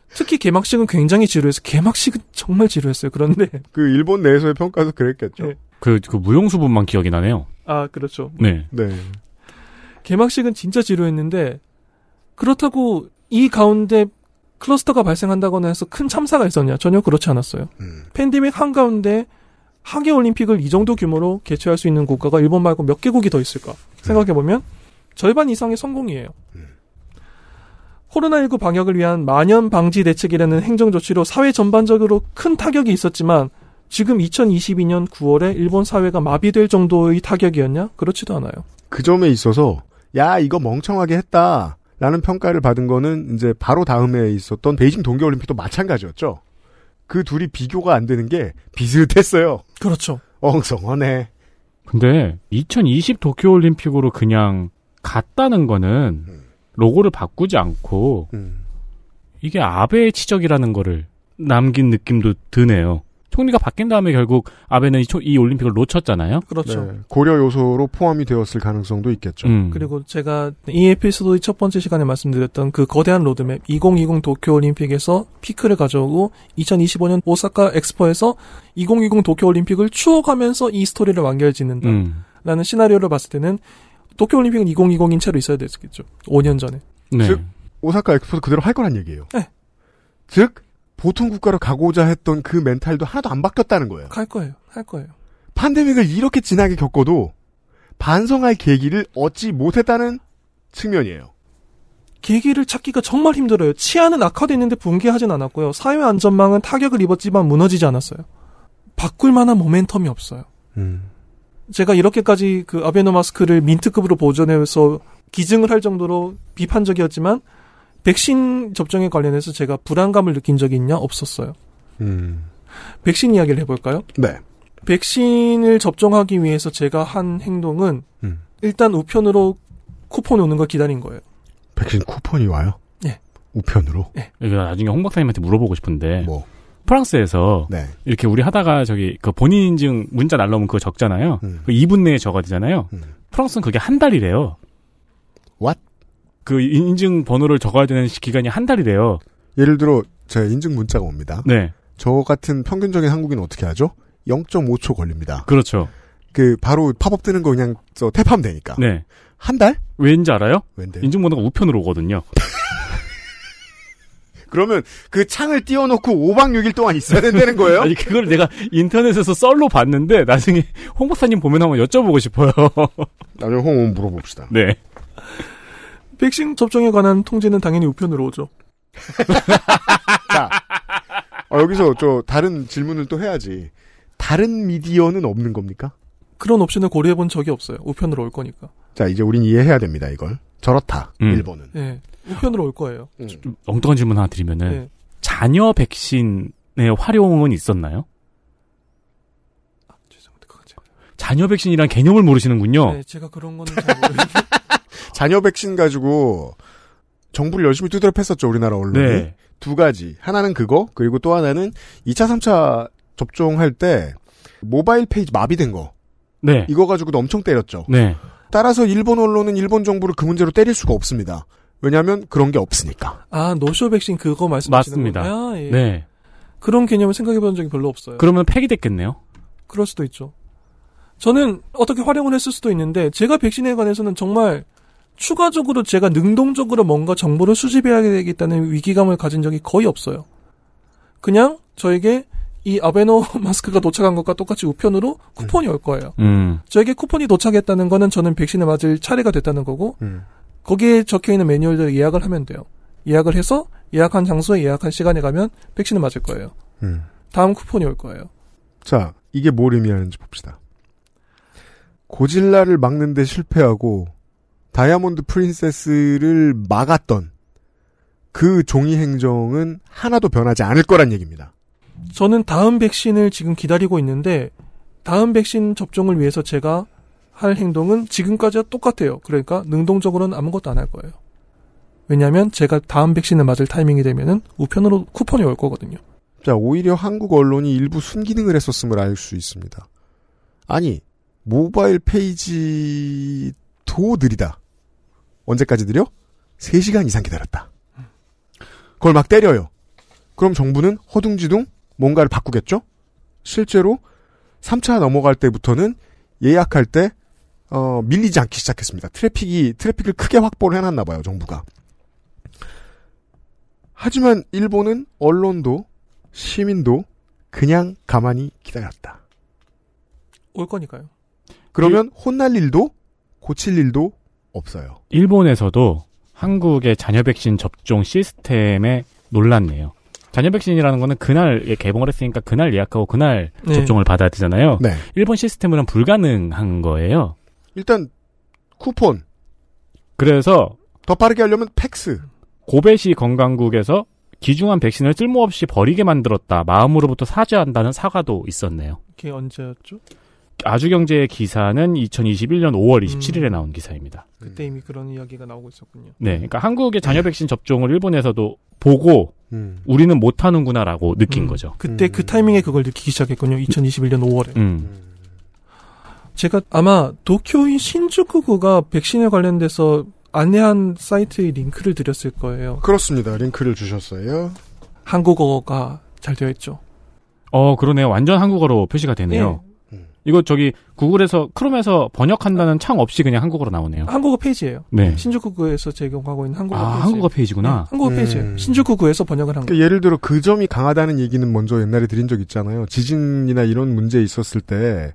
특히 개막식은 굉장히 지루해서 개막식은 정말 지루했어요. 그런데 그 일본 내에서의 평가도 그랬겠죠. 네. 그, 그 무용수분만 기억이 나네요. 아 그렇죠. 네. 네. 개막식은 진짜 지루했는데 그렇다고 이 가운데 클러스터가 발생한다거나 해서 큰 참사가 있었냐? 전혀 그렇지 않았어요. 음. 팬데믹 한가운데 하계 올림픽을 이 정도 규모로 개최할 수 있는 국가가 일본 말고 몇 개국이 더 있을까? 생각해 보면 절반 이상의 성공이에요. 코로나19 방역을 위한 만연 방지 대책이라는 행정 조치로 사회 전반적으로 큰 타격이 있었지만 지금 2022년 9월에 일본 사회가 마비될 정도의 타격이었냐? 그렇지도 않아요. 그 점에 있어서 야 이거 멍청하게 했다. 라는 평가를 받은 거는 이제 바로 다음에 있었던 베이징 동계올림픽도 마찬가지였죠. 그 둘이 비교가 안 되는 게 비슷했어요. 그렇죠. 엉성하네. 근데 2020 도쿄올림픽으로 그냥 갔다는 거는 로고를 바꾸지 않고 음. 이게 아베의 치적이라는 거를 남긴 느낌도 드네요. 총리가 바뀐 다음에 결국 아베는 이, 초- 이 올림픽을 놓쳤잖아요. 그렇죠. 네, 고려 요소로 포함이 되었을 가능성도 있겠죠. 음. 그리고 제가 이 에피소드의 첫 번째 시간에 말씀드렸던 그 거대한 로드맵 2020 도쿄 올림픽에서 피크를 가져오고 2025년 오사카 엑스포에서 2020 도쿄 올림픽을 추억하면서 이 스토리를 완결짓는다. 음. 라는 시나리오를 봤을 때는 도쿄 올림픽은 2020인 채로 있어야 됐겠죠. 5년 전에. 네. 즉 오사카 엑스포도 그대로 할 거란 얘기예요. 네. 즉 보통 국가로 가고자 했던 그 멘탈도 하나도 안 바뀌었다는 거예요. 할 거예요. 할 거예요. 팬데믹을 이렇게 진하게 겪어도 반성할 계기를 얻지 못했다는 측면이에요. 계기를 찾기가 정말 힘들어요. 치안은 악화됐는데 붕괴하진 않았고요. 사회 안전망은 타격을 입었지만 무너지지 않았어요. 바꿀 만한 모멘텀이 없어요. 음. 제가 이렇게까지 그 아베노 마스크를 민트급으로 보존해서 기증을 할 정도로 비판적이었지만 백신 접종에 관련해서 제가 불안감을 느낀 적이 있냐 없었어요. 음. 백신 이야기를 해볼까요? 네. 백신을 접종하기 위해서 제가 한 행동은 음. 일단 우편으로 쿠폰 오는 걸 기다린 거예요. 백신 쿠폰이 와요? 네. 우편으로? 이거 나중에 홍 박사님한테 물어보고 싶은데 뭐? 프랑스에서 네. 이렇게 우리 하다가 저기 그 본인 인증 문자 날라오면 그거 적잖아요. 음. 그 2분 내에 적어야 되잖아요. 프랑스는 그게 한 달이래요. What? 그 인증 번호를 적어야 되는 시- 기간이 한 달이래요. 예를 들어 제 인증 문자가 옵니다. 네. 저 같은 평균적인 한국인은 어떻게 하죠? 0.5초 걸립니다. 그렇죠. 그 바로 팝업 뜨는 거 그냥 저 탭하면 되니까. 네. 한 달? 왠지 알아요? 왠데? 인증번호가 우편으로 오거든요. 그러면 그 창을 띄워놓고 5박 6일 동안 있어야 된다는 거예요? 아니 그걸 내가 인터넷에서 썰로 봤는데 나중에 홍 박사님 보면 한번 여쭤보고 싶어요. 나중에 홍 물어봅시다. 네. 백신 접종에 관한 통지는 당연히 우편으로 오죠. 자, 어, 여기서 저 다른 질문을 또 해야지. 다른 미디어는 없는 겁니까? 그런 옵션을 고려해 본 적이 없어요. 우편으로 올 거니까. 자, 이제 우린 이해해야 됩니다, 이걸. 저렇다, 음. 일본은. 예. 우편으로 올 거예요. 좀 엉뚱한 질문 하나 드리면은 네. 자녀 백신의 활용은 있었나요? 자녀 백신이란 개념을 모르시는군요. 네, 제가 그런 거는 잘 모르겠어요. 자녀 백신 가지고 정부를 열심히 두드려 팼었죠, 우리나라 언론이. 네. 두 가지. 하나는 그거, 그리고 또 하나는 2차, 3차 접종할 때 모바일 페이지 마비된 거. 네. 이거 가지고도 엄청 때렸죠. 네. 따라서 일본 언론은 일본 정부를 그 문제로 때릴 수가 없습니다. 왜냐하면 그런 게 없으니까. 아, 노쇼 백신 그거 말씀하시는 맞습니다. 거예요? 아, 예. 네. 그런 개념을 생각해 본 적이 별로 없어요. 그러면 폐기됐겠네요. 그럴 수도 있죠. 저는 어떻게 활용을 했을 수도 있는데 제가 백신에 관해서는 정말 추가적으로 제가 능동적으로 뭔가 정보를 수집해야 되겠다는 위기감을 가진 적이 거의 없어요. 그냥 저에게 이 아베노 마스크가 도착한 것과 똑같이 우편으로 쿠폰이 올 거예요. 음. 저에게 쿠폰이 도착했다는 거는 저는 백신을 맞을 차례가 됐다는 거고 거기에 적혀 있는 매뉴얼대로 예약을 하면 돼요. 예약을 해서 예약한 장소에 예약한 시간에 가면 백신을 맞을 거예요. 음. 다음 쿠폰이 올 거예요. 자, 이게 뭘 의미하는지 봅시다. 고질라를 막는데 실패하고 다이아몬드 프린세스를 막았던 그 종이 행정은 하나도 변하지 않을 거란 얘기입니다. 저는 다음 백신을 지금 기다리고 있는데 다음 백신 접종을 위해서 제가 할 행동은 지금까지와 똑같아요. 그러니까 능동적으로는 아무것도 안 할 거예요. 왜냐하면 제가 다음 백신을 맞을 타이밍이 되면은 우편으로 쿠폰이 올 거거든요. 자, 오히려 한국 언론이 일부 순기능을 했었음을 알 수 있습니다. 아니, 모바일 페이지 도 느리다. 언제까지 느려? 3시간 이상 기다렸다. 그걸 막 때려요. 그럼 정부는 허둥지둥 뭔가를 바꾸겠죠? 실제로 3차 넘어갈 때부터는 예약할 때 어, 밀리지 않기 시작했습니다. 트래픽이 트래픽을 크게 확보를 해놨나 봐요, 정부가. 하지만 일본은 언론도 시민도 그냥 가만히 기다렸다. 올 거니까요. 그러면 혼날 일도 고칠 일도 없어요. 일본에서도 한국의 자녀 백신 접종 시스템에 놀랐네요. 자녀 백신이라는 거는 그날 개봉을 했으니까 그날 예약하고 그날 네. 접종을 받아야 되잖아요. 네. 일본 시스템은 불가능한 거예요. 일단 쿠폰. 그래서 더 빠르게 하려면 팩스. 고베시 건강국에서 기중한 백신을 쓸모없이 버리게 만들었다. 마음으로부터 사죄한다는 사과도 있었네요. 그게 언제였죠? 아주경제의 기사는 2021년 5월 27일에 나온 기사입니다. 그때 이미 그런 이야기가 나오고 있었군요. 네, 그러니까 한국의 자녀 백신 접종을 일본에서도 보고 음. 우리는 못하는구나라고 느낀 음, 거죠. 그때 그 타이밍에 그걸 느끼기 시작했군요. 2021년 5월에. 음. 제가 아마 도쿄인 신주쿠구가 백신에 관련돼서 안내한 사이트의 링크를 드렸을 거예요. 그렇습니다. 링크를 주셨어요. 한국어가 잘 되어 있죠. 어, 그러네요. 완전 한국어로 표시가 되네요. 이거 저기 구글에서 크롬에서 번역한다는 창 없이 그냥 한국어로 나오네요. 한국어 페이지예요. 네. 신주쿠구에서 제공하고 있는 한국어 아, 페이지. 한국어 페이지구나. 네, 한국어 음. 페이지예요. 신주쿠구에서 번역을 한 거. 그러니까 예를 들어 그 점이 강하다는 얘기는 먼저 옛날에 드린 적 있잖아요. 지진이나 이런 문제 있었을 때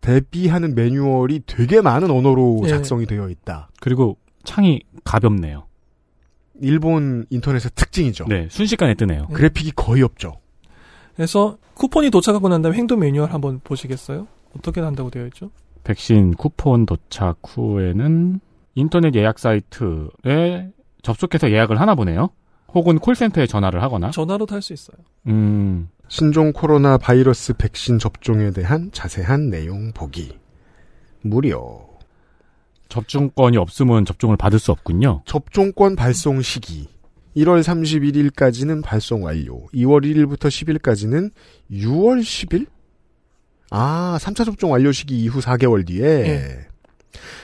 대비하는 매뉴얼이 되게 많은 언어로 예. 작성이 되어 있다. 그리고 창이 가볍네요. 일본 인터넷의 특징이죠. 네, 순식간에 뜨네요. 그래픽이 거의 없죠. 그래서 쿠폰이 도착하고 난 다음에 행동 매뉴얼 한번 보시겠어요? 어떻게 한다고 되어 있죠? 백신 쿠폰 도착 후에는 인터넷 예약 사이트에 접속해서 예약을 하나 보네요. 혹은 콜센터에 전화를 하거나. 전화로도 할 수 있어요. 음, 신종 코로나 바이러스 백신 접종에 대한 자세한 내용 보기. 무료. 접종권이 없으면 접종을 받을 수 없군요. 접종권 발송 시기. 1월 31일까지는 발송 완료. 2월 1일부터 10일까지는 6월 10일? 아, 3차 접종 완료 시기 이후 4개월 뒤에 예.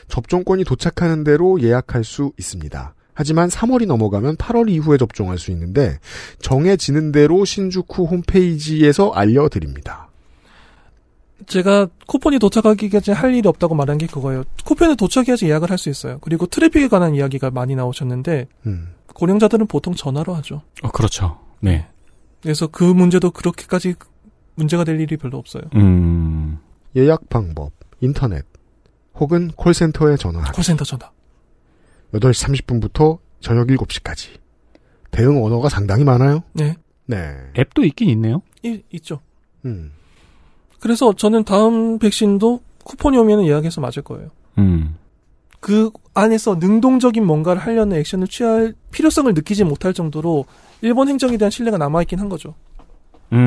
접종권이 도착하는 대로 예약할 수 있습니다. 하지만 3월이 넘어가면 8월 이후에 접종할 수 있는데 정해지는 대로 신주쿠 홈페이지에서 알려드립니다. 제가 쿠폰이 도착하기까지 할 일이 없다고 말한 게 그거예요. 쿠폰이 도착해야지 예약을 할 수 있어요. 그리고 트래픽에 관한 이야기가 많이 나오셨는데 음. 고령자들은 보통 전화로 하죠. 어, 그렇죠. 네. 그래서 그 문제도 그렇게까지 문제가 될 일이 별로 없어요. 음, 예약 방법, 인터넷 혹은 콜센터에 전화하기. 콜센터 전화. 8시 30분부터 저녁 7시까지. 대응 언어가 상당히 많아요. 네. 네. 앱도 있긴 있네요. 이, 있죠. 음. 그래서 저는 다음 백신도 쿠폰이 오면 예약해서 맞을 거예요. 음. 그 안에서 능동적인 뭔가를 하려는 액션을 취할 필요성을 느끼지 못할 정도로 일본 행정에 대한 신뢰가 남아있긴 한 거죠. 음,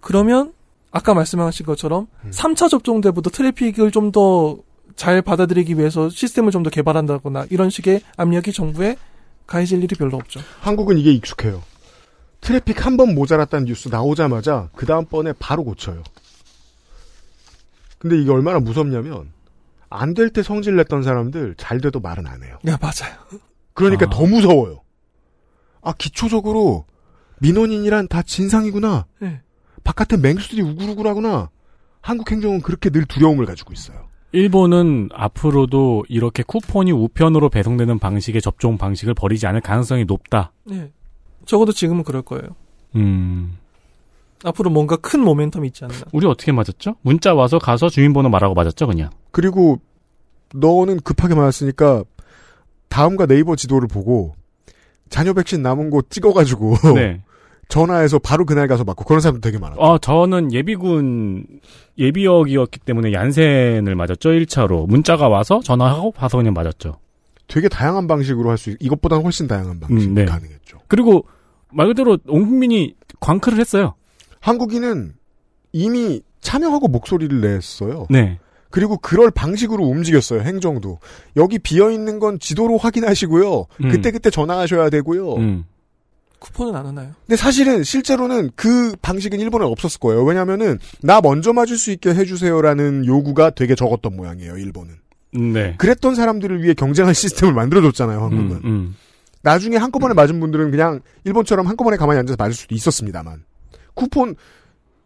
그러면 아까 말씀하신 것처럼 음. 3차 접종 때부터 트래픽을 좀 더 잘 받아들이기 위해서 시스템을 좀 더 개발한다거나 이런 식의 압력이 정부에 가해질 일이 별로 없죠. 한국은 이게 익숙해요. 트래픽 한 번 모자랐다는 뉴스 나오자마자 그 다음번에 바로 고쳐요. 근데 이게 얼마나 무섭냐면 안 될 때 성질 냈던 사람들 잘 돼도 말은 안 해요. 야 맞아요. 그러니까 아. 더 무서워요. 아 기초적으로 민원인이란 다 진상이구나. 네. 바깥에 맹수들이 우글우글하구나. 한국 행정은 그렇게 늘 두려움을 가지고 있어요. 일본은 앞으로도 이렇게 쿠폰이 우편으로 배송되는 방식의 접종 방식을 버리지 않을 가능성이 높다. 네. 적어도 지금은 그럴 거예요. 음, 앞으로 뭔가 큰 모멘텀이 있지 않나. 우리 어떻게 맞았죠? 문자 와서 가서 주민번호 말하고 맞았죠, 그냥. 그리고 너는 급하게 맞았으니까 다음과 네이버 지도를 보고 자녀 백신 남은 곳 찍어가지고 네. 전화해서 바로 그날 가서 맞고 그런 사람도 되게 많아. 어, 저는 예비군 예비역이었기 때문에 얀센을 맞았죠, 1차로. 문자가 와서 전화하고 봐서 그냥 맞았죠. 되게 다양한 방식으로 할수 있, 이것보다는 훨씬 다양한 방식이 음, 네. 가능했죠. 그리고 말 그대로 온 국민이 광클을 했어요. 한국인은 이미 참여하고 목소리를 냈어요. 네. 그리고 그럴 방식으로 움직였어요. 행정도. 여기 비어 있는 건 지도로 확인하시고요. 음. 그때 그때 전화하셔야 되고요. 음. 쿠폰은 안 하나요? 근데 사실은 실제로는 그 방식은 일본에 없었을 거예요. 왜냐면은 나 먼저 맞을 수 있게 해주세요라는 요구가 되게 적었던 모양이에요. 일본은. 네. 그랬던 사람들을 위해 경쟁할 시스템을 만들어줬잖아요. 한국은. 음, 음. 나중에 한꺼번에 맞은 분들은 그냥 일본처럼 한꺼번에 가만히 앉아서 맞을 수도 있었습니다만 쿠폰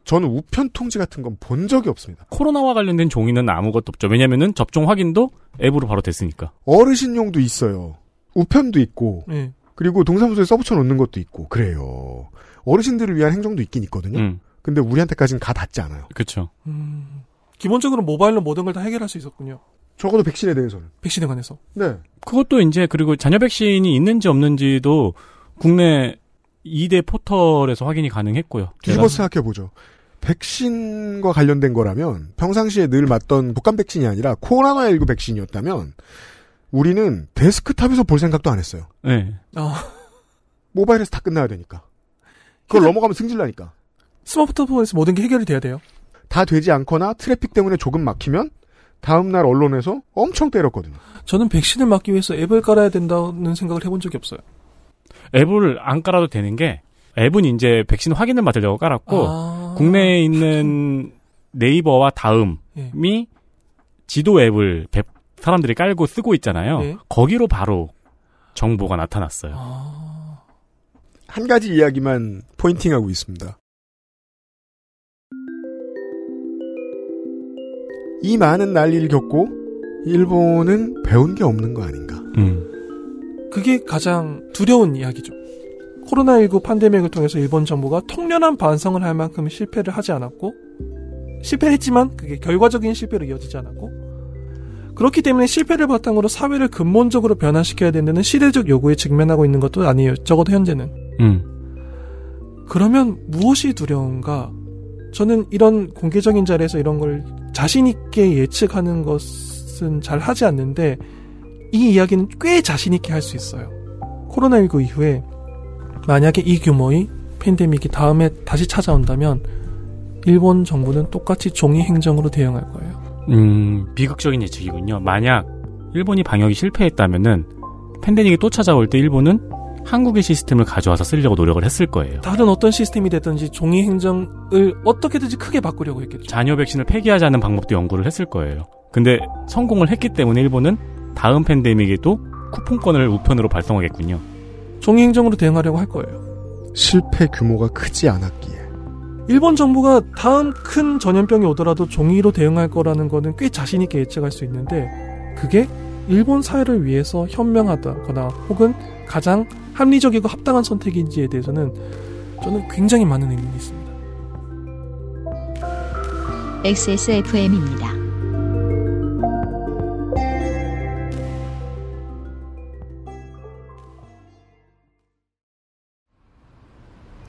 저는 우편 통지 같은 건 본 적이 없습니다. 코로나와 관련된 종이는 아무것도 없죠. 왜냐면은 접종 확인도 앱으로 바로 됐으니까. 어르신용도 있어요. 우편도 있고 네. 그리고 동사무소에 써붙여 놓는 것도 있고 그래요. 어르신들을 위한 행정도 있긴 있거든요. 음. 근데 우리한테까지는 가 닿지 않아요. 그렇죠. 음, 기본적으로 모바일로 모든 걸 다 해결할 수 있었군요. 적어도 백신에 대해서는. 백신에 관해서. 네. 그것도 이제 그리고 잔여 백신이 있는지 없는지도 국내 2대 포털에서 확인이 가능했고요. 뒤집어 생각해보죠. 백신과 관련된 거라면 평상시에 늘 맞던 독감 백신이 아니라 코로나19 백신이었다면 우리는 데스크탑에서 볼 생각도 안 했어요. 네. 아, 모바일에서 다 끝나야 되니까. 그걸 넘어가면 승질나니까. 스마트폰에서 모든 게 해결이 돼야 돼요. 다 되지 않거나 트래픽 때문에 조금 막히면 다음날 언론에서 엄청 때렸거든요. 저는 백신을 맞기 위해서 앱을 깔아야 된다는 생각을 해본 적이 없어요. 앱을 안 깔아도 되는 게 앱은 이제 백신 확인을 맡으려고 깔았고 아. 국내에 있는 네이버와 다음이 예. 지도 앱을 배- 사람들이 깔고 쓰고 있잖아요. 네. 거기로 바로 정보가 나타났어요. 아. 한 가지 이야기만 포인팅하고 있습니다. 이 많은 난리를 겪고 일본은 배운 게 없는 거 아닌가. 음. 그게 가장 두려운 이야기죠. 코로나19 팬데믹을 통해서 일본 정부가 통렬한 반성을 할 만큼 실패를 하지 않았고, 실패했지만 그게 결과적인 실패로 이어지지 않았고, 그렇기 때문에 실패를 바탕으로 사회를 근본적으로 변화시켜야 된다는 시대적 요구에 직면하고 있는 것도 아니에요. 적어도 현재는. 음. 그러면 무엇이 두려운가? 저는 이런 공개적인 자리에서 이런 걸 자신있게 예측하는 것은 잘 하지 않는데, 이 이야기는 꽤 자신있게 할 수 있어요. 코로나19 이후에 만약에 이 규모의 팬데믹이 다음에 다시 찾아온다면, 일본 정부는 똑같이 종이 행정으로 대응할 거예요. 음, 비극적인 예측이군요. 만약 일본이 방역이 실패했다면은 팬데믹이 또 찾아올 때 일본은 한국의 시스템을 가져와서 쓰려고 노력을 했을 거예요. 다른 어떤 시스템이 됐든지 종이 행정을 어떻게든지 크게 바꾸려고 했겠죠. 잔여 백신을 폐기하자는 방법도 연구를 했을 거예요. 근데 성공을 했기 때문에 일본은 다음 팬데믹에도 쿠폰권을 우편으로 발송하겠군요. 종이 행정으로 대응하려고 할 거예요. 실패 규모가 크지 않았기에. 일본 정부가 다음 큰 전염병이 오더라도 종이로 대응할 거라는 거는 꽤 자신있게 예측할 수 있는데, 그게 일본 사회를 위해서 현명하다거나 혹은 가장 합리적이고 합당한 선택인지에 대해서는 저는 굉장히 많은 의문이 있습니다. XSFM입니다.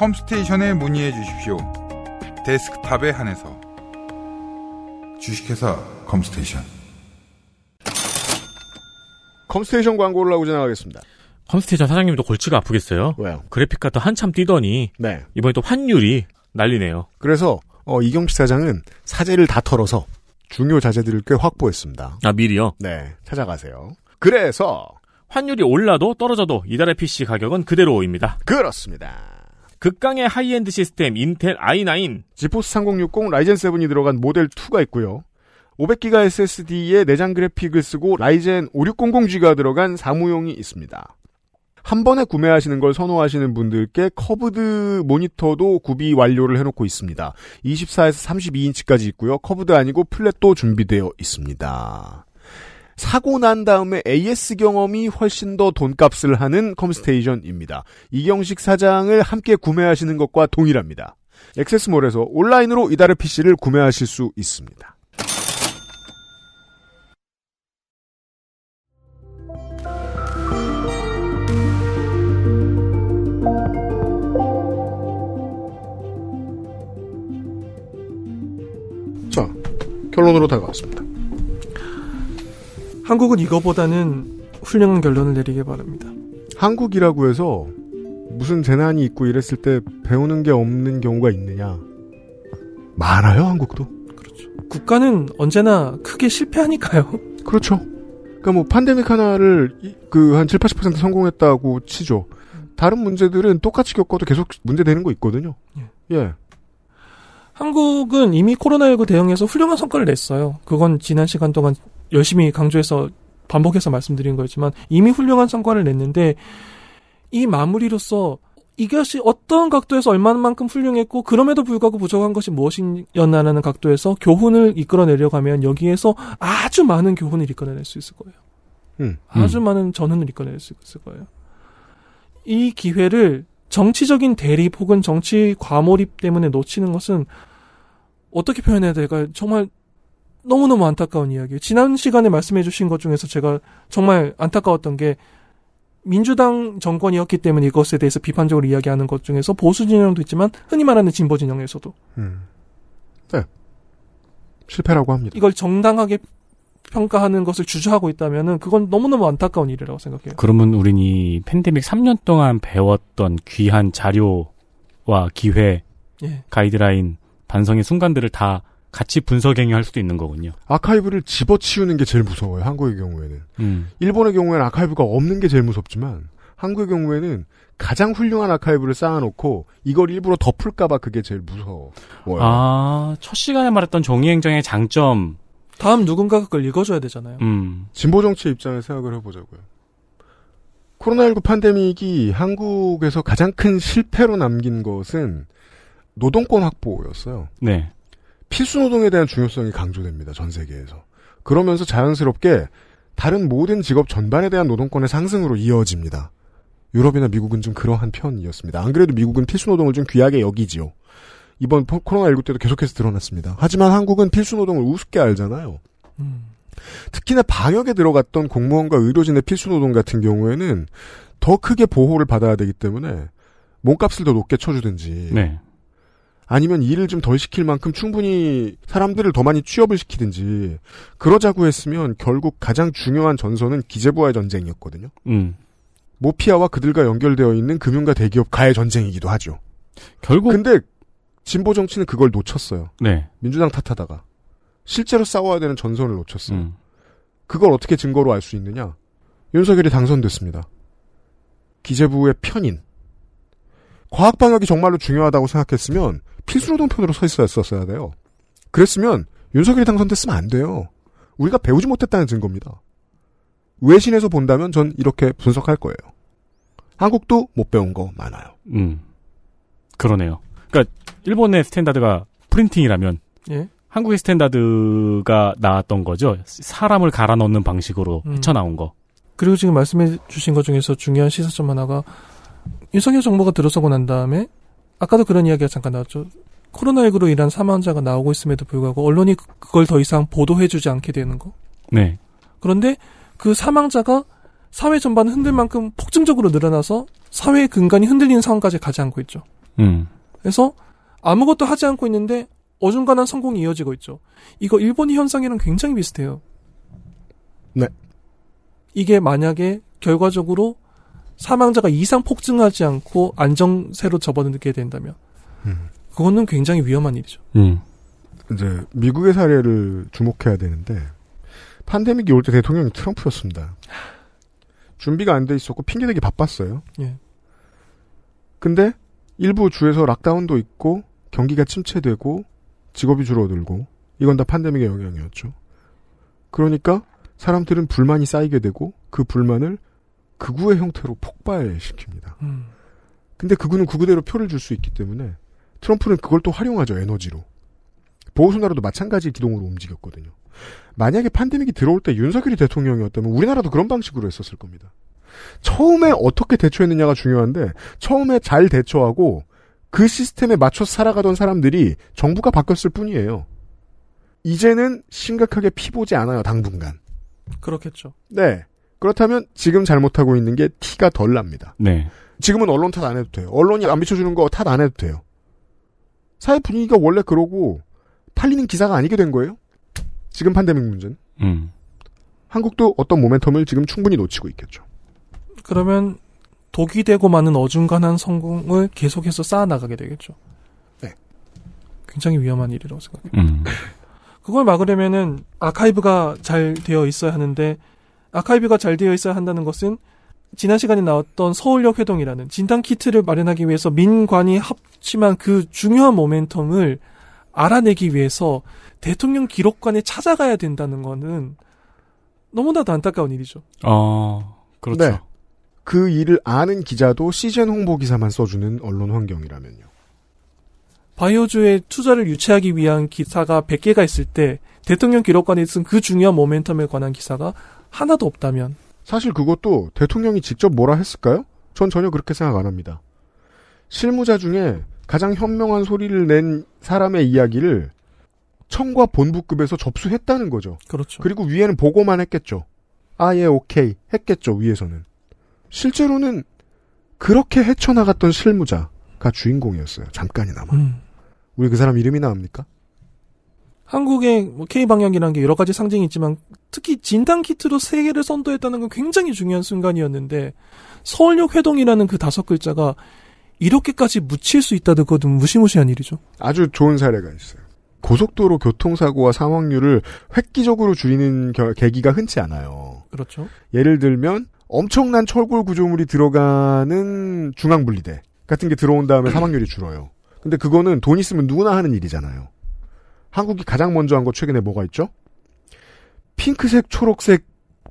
컴스테이션에 문의해 주십시오. 데스크탑에 한해서 주식회사 컴스테이션 컴스테이션 광고를 하고 지나가겠습니다. 컴스테이션 사장님도 골치가 아프겠어요. 왜요? 그래픽 카드 한참 뛰더니 네. 이번에 또 환율이 난리네요. 그래서 어, 이경식 사장은 사재를 다 털어서 중요 자재들을 꽤 확보했습니다. 아 미리요? 네, 찾아가세요. 그래서 환율이 올라도 떨어져도 이달의 PC 가격은 그대로입니다. 그렇습니다. 극강의 하이엔드 시스템 인텔 i9 지포스 3060 라이젠 7이 들어간 모델 2가 있고요. 500기가 SSD에 내장 그래픽을 쓰고 라이젠 5600G가 들어간 사무용이 있습니다. 한 번에 구매하시는 걸 선호하시는 분들께 curved 모니터도 구비 완료를 해놓고 있습니다. 24에서 32인치까지 있고요. curved 아니고 flat도 준비되어 있습니다. 사고 난 다음에 AS 경험이 훨씬 더 돈값을 하는 컴스테이션입니다. 이경식 사장을 함께 구매하시는 것과 동일합니다. 액세스몰에서 온라인으로 이달의 PC를 구매하실 수 있습니다. 자, 결론으로 다가왔습니다. 한국은 이거보다는 훌륭한 결론을 내리길 바랍니다. 한국이라고 해서 무슨 재난이 있고 이랬을 때 배우는 게 없는 경우가 있느냐? 많아요, 한국도. 국가는 언제나 크게 실패하니까요. 그렇죠. 그러니까 뭐 팬데믹 하나를 그 한 7, 80% 성공했다고 치죠. 다른 문제들은 똑같이 겪어도 계속 문제 되는 거 있거든요. 예. 한국은 이미 코로나19 대응에서 훌륭한 성과를 냈어요. 그건 지난 시간 동안 열심히 강조해서 반복해서 말씀드린 거지만 이미 훌륭한 성과를 냈는데 이 마무리로서 이것이 어떤 각도에서 얼마만큼 훌륭했고 그럼에도 불구하고 부족한 것이 무엇이었나라는 각도에서 교훈을 이끌어내려가면 여기에서 아주 많은 교훈을 이끌어낼 수 있을 거예요. 음. 아주 많은 전훈을 이끌어낼 수 있을 거예요. 이 기회를 정치적인 대립 혹은 정치 과몰입 때문에 놓치는 것은 어떻게 표현해야 될까요? 정말 너무너무 안타까운 이야기예요. 지난 시간에 말씀해 주신 것 중에서 제가 정말 안타까웠던 게 민주당 정권이었기 때문에 이것에 대해서 비판적으로 이야기하는 것 중에서 보수 진영도 있지만 흔히 말하는 진보 진영에서도 음. 네. 실패라고 합니다. 이걸 정당하게 평가하는 것을 주저하고 있다면은 그건 너무너무 안타까운 일이라고 생각해요. 그러면 우린 이 팬데믹 3년 동안 배웠던 귀한 자료와 기회, 예. 가이드라인, 반성의 순간들을 다 같이 분석 행위할 수도 있는 거군요. 아카이브를 집어치우는 게 제일 무서워요. 한국의 경우에는. 음. 일본의 경우에는 아카이브가 없는 게 제일 무섭지만 한국의 경우에는 가장 훌륭한 아카이브를 쌓아놓고 이걸 일부러 덮을까봐 그게 제일 무서워요. 아, 첫 시간에 말했던 정의행정의 장점. 다음 누군가가 그걸 읽어줘야 되잖아요. 음. 진보 정치 입장에 생각을 해보자고요. 코로나19 팬데믹이 한국에서 가장 큰 실패로 남긴 것은 노동권 확보였어요. 네. 필수 노동에 대한 중요성이 강조됩니다. 전 세계에서. 그러면서 자연스럽게 다른 모든 직업 전반에 대한 노동권의 상승으로 이어집니다. 유럽이나 미국은 좀 그러한 편이었습니다. 안 그래도 미국은 필수 노동을 좀 귀하게 여기지요. 이번 코로나19 때도 계속해서 드러났습니다. 하지만 한국은 필수 노동을 우습게 알잖아요. 특히나 방역에 들어갔던 공무원과 의료진의 필수 노동 같은 경우에는 더 크게 보호를 받아야 되기 때문에 몸값을 더 높게 쳐주든지 네. 아니면 일을 좀 덜 시킬 만큼 충분히 사람들을 더 많이 취업을 시키든지 그러자고 했으면 결국 가장 중요한 전선은 기재부와의 전쟁이었거든요. 음. 모피아와 그들과 연결되어 있는 금융과 대기업 가의 전쟁이기도 하죠. 결국 근데 진보 정치는 그걸 놓쳤어요. 네. 민주당 탓하다가 실제로 싸워야 되는 전선을 놓쳤어요. 음. 그걸 어떻게 증거로 알 수 있느냐? 윤석열이 당선됐습니다. 기재부의 편인. 과학 방역이 정말로 중요하다고 생각했으면 필수노동 편으로 서 있었어야 돼요. 그랬으면 윤석열이 당선됐으면 안 돼요. 우리가 배우지 못했다는 증거입니다. 외신에서 본다면 전 이렇게 분석할 거예요. 한국도 못 배운 거 많아요. 음. 그러네요. 그러니까 일본의 스탠다드가 printing이라면 예. 한국의 스탠다드가 나왔던 거죠. 사람을 갈아 넣는 방식으로 음. 헤쳐나온 거. 그리고 지금 말씀해 주신 것 중에서 중요한 시사점 하나가 윤석열 정부가 들어서고 난 다음에 아까도 그런 이야기가 잠깐 나왔죠. 코로나19로 인한 사망자가 나오고 있음에도 불구하고 언론이 그- 그걸 더 이상 보도해주지 않게 되는 거. 네. 그런데 그 사망자가 사회 전반을 흔들 만큼 폭증적으로 늘어나서 사회의 근간이 흔들리는 상황까지 가지 않고 있죠. 음. 그래서 아무것도 하지 않고 있는데 어중간한 성공이 이어지고 있죠. 이거 일본의 현상이랑 굉장히 비슷해요. 네. 이게 만약에 결과적으로 사망자가 이상 폭증하지 않고 안정세로 접어들게 된다면 그거는 굉장히 위험한 일이죠. 음. 이제 미국의 사례를 주목해야 되는데 팬데믹이 올 때 대통령이 트럼프였습니다. 준비가 안 돼 있었고 핑계대기 바빴어요. 예. 근데 일부 주에서 락다운도 있고 경기가 침체되고 직업이 줄어들고 이건 다 팬데믹의 영향이었죠. 그러니까 사람들은 불만이 쌓이게 되고 그 불만을 극우의 형태로 폭발시킵니다. 음. 근데 극우는 극우대로 표를 줄 수 있기 때문에 트럼프는 그걸 또 활용하죠 에너지로. 보수 나라도 마찬가지 기동으로 움직였거든요. 만약에 팬데믹이 들어올 때 윤석열이 대통령이었다면 우리나라도 그런 방식으로 했었을 겁니다. 처음에 어떻게 대처했느냐가 중요한데 처음에 잘 대처하고 그 시스템에 맞춰 살아가던 사람들이 정부가 바뀌었을 뿐이에요. 이제는 심각하게 피보지 않아요, 당분간. 그렇겠죠. 네. 그렇다면 지금 잘못하고 있는 게 티가 덜 납니다. 네. 지금은 언론 탓 안 해도 돼요. 언론이 안 비춰주는 거 탓 안 해도 돼요. 사회 분위기가 원래 그러고 팔리는 기사가 아니게 된 거예요. 지금 팬데믹 문제는. 음. 한국도 어떤 모멘텀을 지금 충분히 놓치고 있겠죠. 그러면 독이 되고 많은 어중간한 성공을 계속해서 쌓아나가게 되겠죠. 네. 굉장히 위험한 일이라고 생각해요. 음. 그걸 막으려면은 아카이브가 잘 되어 있어야 하는데 아카이브가 잘 되어 있어야 한다는 것은 지난 시간에 나왔던 서울역 회동이라는 진단 키트를 마련하기 위해서 민관이 합치만 그 중요한 모멘텀을 알아내기 위해서 대통령 기록관에 찾아가야 된다는 거는 너무나도 안타까운 일이죠. 어, 그렇죠. 네. 그 일을 아는 기자도 시즌 홍보 기사만 써주는 언론 환경이라면요. 바이오주의 투자를 유치하기 위한 기사가 100개가 있을 때 대통령 기록관에 있은 그 중요한 모멘텀에 관한 기사가 하나도 없다면 사실 그것도 대통령이 직접 뭐라 했을까요? 전 전혀 그렇게 생각 안 합니다. 실무자 중에 가장 현명한 소리를 낸 사람의 이야기를 청과 본부급에서 접수했다는 거죠. 그렇죠. 그리고 위에는 보고만 했겠죠. 아, 예, 오케이. 했겠죠, 위에서는. 실제로는 그렇게 헤쳐나갔던 실무자가 주인공이었어요. 잠깐이나마. 음. 우리 그 사람 이름이 나옵니까? 한국의 뭐 K 방역이라는 게 여러 가지 상징이 있지만 특히 진단 키트로 세계를 선도했다는 건 굉장히 중요한 순간이었는데 서울역 회동이라는 그 다섯 글자가 이렇게까지 묻힐 수 있다는 것은 무시무시한 일이죠. 아주 좋은 사례가 있어요. 고속도로 교통사고와 사망률을 획기적으로 줄이는 겨- 계기가 흔치 않아요. 그렇죠. 예를 들면 엄청난 철골 구조물이 들어가는 중앙분리대 같은 게 들어온 다음에 사망률이 줄어요. 근데 그거는 돈 있으면 누구나 하는 일이잖아요. 한국이 가장 먼저 한 거 최근에 뭐가 있죠? 핑크색, 초록색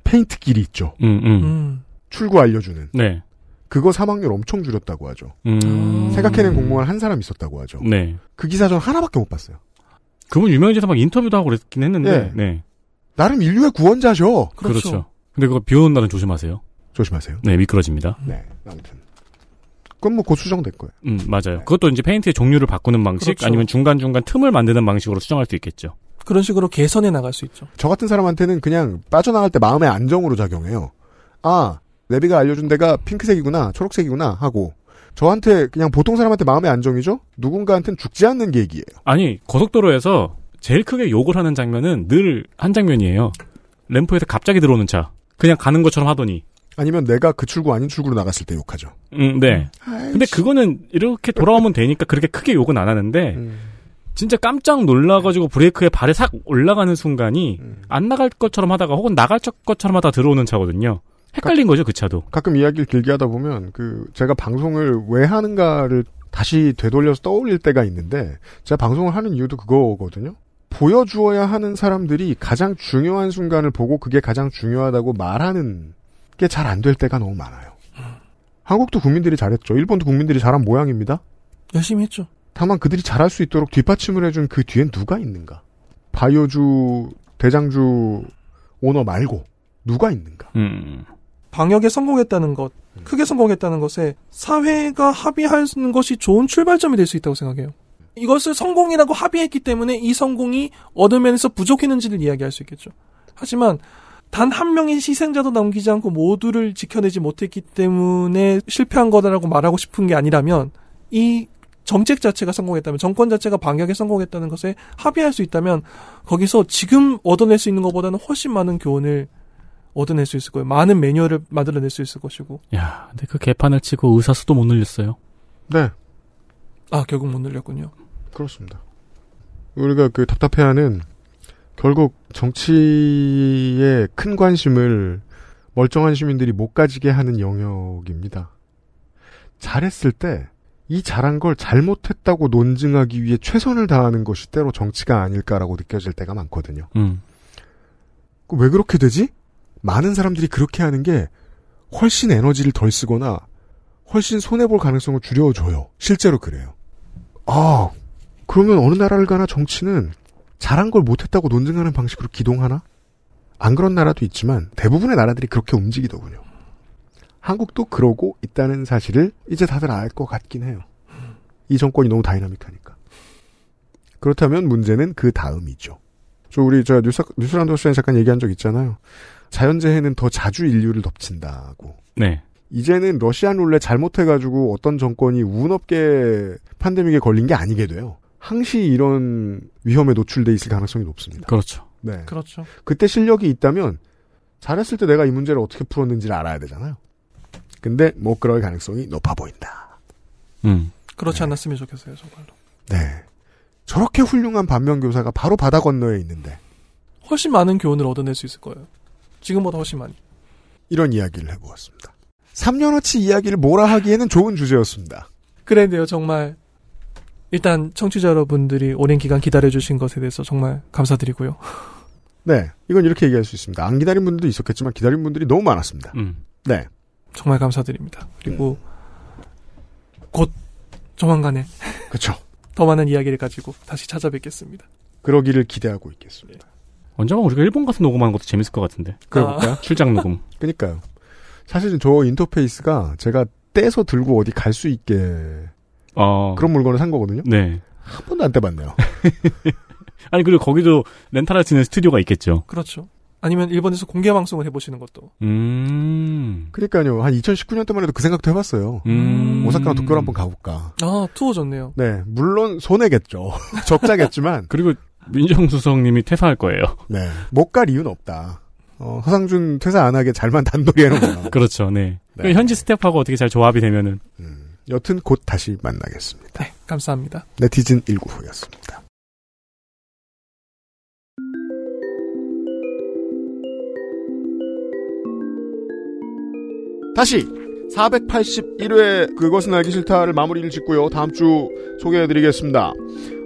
페인트 길이 있죠. 음, 음. 음. 출구 알려주는. 네. 그거 사망률 엄청 줄였다고 하죠. 음. 생각해낸 공무원 한 사람 있었다고 하죠. 네. 그 기사 전 하나밖에 못 봤어요. 그분 유명해져서 막 인터뷰도 하고 그랬긴 했는데. 네. 네. 나름 인류의 구원자죠. 그렇죠. 근데 그거 비 오는 날은 조심하세요. 조심하세요. 네, 미끄러집니다. 네, 아무튼. 그건 뭐 곧 수정될 거예요. 음, 맞아요. 그것도 이제 페인트의 종류를 바꾸는 방식 그렇죠. 아니면 중간중간 틈을 만드는 방식으로 수정할 수 있겠죠. 그런 식으로 개선해 나갈 수 있죠. 저 같은 사람한테는 그냥 빠져나갈 때 마음의 안정으로 작용해요. 아, 내비가 알려준 데가 핑크색이구나, 초록색이구나 하고 저한테 그냥 보통 사람한테 마음의 안정이죠. 누군가한테는 죽지 않는 계기예요. 아니, 고속도로에서 제일 크게 욕을 하는 장면은 늘 한 장면이에요. 램프에서 갑자기 들어오는 차. 그냥 가는 것처럼 하더니. 아니면 내가 그 출구 아닌 출구로 나갔을 때 욕하죠. 음, 네. 근데 그거는 이렇게 돌아오면 되니까 그렇게 크게 욕은 안 하는데, 진짜 깜짝 놀라가지고 브레이크에 발에 싹 올라가는 순간이 안 나갈 것처럼 하다가 혹은 나갈 것처럼 하다 들어오는 차거든요. 헷갈린 거죠, 그 차도. 가끔 이야기를 길게 하다 보면 그 제가 방송을 왜 하는가를 다시 되돌려서 떠올릴 때가 있는데 제가 방송을 하는 이유도 그거거든요. 보여주어야 하는 사람들이 가장 중요한 순간을 보고 그게 가장 중요하다고 말하는 게 잘 안 될 때가 너무 많아요. 한국도 국민들이 잘했죠. 일본도 국민들이 잘한 모양입니다. 열심히 했죠. 다만 그들이 잘할 수 있도록 뒷받침을 해준 그 뒤엔 누가 있는가? 바이오주 대장주 오너 말고 누가 있는가? 음. 방역에 성공했다는 것, 크게 성공했다는 것에 사회가 합의하는 것이 좋은 출발점이 될 수 있다고 생각해요. 이것을 성공이라고 합의했기 때문에 이 성공이 어느 면에서 부족했는지를 이야기할 수 있겠죠. 하지만 단 한 명의 희생자도 남기지 않고 모두를 지켜내지 못했기 때문에 실패한 거다라고 말하고 싶은 게 아니라면 이 정책 자체가 성공했다면 정권 자체가 방역에 성공했다는 것에 합의할 수 있다면 거기서 지금 얻어낼 수 있는 것보다는 훨씬 많은 교훈을 얻어낼 수 있을 거예요. 많은 매뉴얼을 만들어낼 수 있을 것이고. 야, 근데 그 개판을 치고 의사 수도 못 늘렸어요. 네. 아, 결국 못 늘렸군요. 그렇습니다. 우리가 그 답답해하는 결국 정치에 큰 관심을 멀쩡한 시민들이 못 가지게 하는 영역입니다. 잘했을 때 이 잘한 걸 잘못했다고 논증하기 위해 최선을 다하는 것이 때로 정치가 아닐까라고 느껴질 때가 많거든요. 음. 그왜 그렇게 되지? 많은 사람들이 그렇게 하는 게 훨씬 에너지를 덜 쓰거나 훨씬 손해볼 가능성을 줄여줘요. 실제로 그래요. 아, 그러면 어느 나라를 가나 정치는 잘한 걸 못했다고 논증하는 방식으로 기동하나? 안 그런 나라도 있지만 대부분의 나라들이 그렇게 움직이더군요. 한국도 그러고 있다는 사실을 이제 다들 알 것 같긴 해요. 이 정권이 너무 다이나믹하니까. 그렇다면 문제는 그 다음이죠. 저 우리 저 뉴스 뉴스란도 시간에 잠깐 얘기한 적 있잖아요. 자연재해는 더 자주 인류를 덮친다고. 네. 이제는 러시안 룰렛 잘못해가지고 어떤 정권이 운 없게 팬데믹에 걸린 게 아니게 돼요. 항시 이런 위험에 노출돼 있을 가능성이 높습니다. 그렇죠. 네. 그렇죠. 그때 실력이 있다면 잘했을 때 내가 이 문제를 어떻게 풀었는지를 알아야 되잖아요. 근데 못 그럴 가능성이 높아 보인다. 음. 그렇지 않았으면 좋겠어요, 정말로. 네. 저렇게 훌륭한 반면교사가 바로 바다 건너에 있는데 훨씬 많은 교훈을 얻어낼 수 있을 거예요. 지금보다 훨씬 많이. 이런 이야기를 해보았습니다. 3년어치 이야기를 몰아 하기에는 좋은 주제였습니다. 그랬네요, 정말. 일단 청취자 여러분들이 오랜 기간 기다려주신 것에 대해서 정말 감사드리고요. 네, 이건 이렇게 얘기할 수 있습니다. 안 기다린 분들도 있었겠지만 기다린 분들이 너무 많았습니다. 음. 네. 정말 감사드립니다. 그리고 곧 조만간에 그렇죠. 더 많은 이야기를 가지고 다시 찾아뵙겠습니다. 그러기를 기대하고 있겠습니다. 언젠가 우리가 일본 가서 녹음하는 것도 재밌을 것 같은데. 그럴까요? 출장 녹음. 그니까요. 사실은 저 인터페이스가 제가 떼서 들고 어디 갈 수 있게 어. 그런 물건을 산 거거든요. 네. 한 번도 안 떼봤네요. 아니 그리고 거기도 렌탈할 수 있는 스튜디오가 있겠죠. 그렇죠. 아니면 일본에서 공개 방송을 해보시는 것도. 음. 그러니까요. 한 2019년 때만 해도 그 생각도 해봤어요. 음. 오사카나 도쿄를 한번 가볼까. 아 투어 좋네요. 네, 물론 손해겠죠. 적자겠지만. 그리고 민정수석님이 퇴사할 거예요. 네, 못 갈 이유는 없다. 어, 허상준 퇴사 안 하게 잘만 단독에 해놓으면. 그렇죠. 네. 그 현지 스태프하고 어떻게 잘 조합이 되면은. 여튼 곧 다시 만나겠습니다. 네, 감사합니다. 네티즌 1구후였습니다. 다시 481회 그것은 알기 싫다를 마무리를 짓고요. 다음 주 소개해드리겠습니다.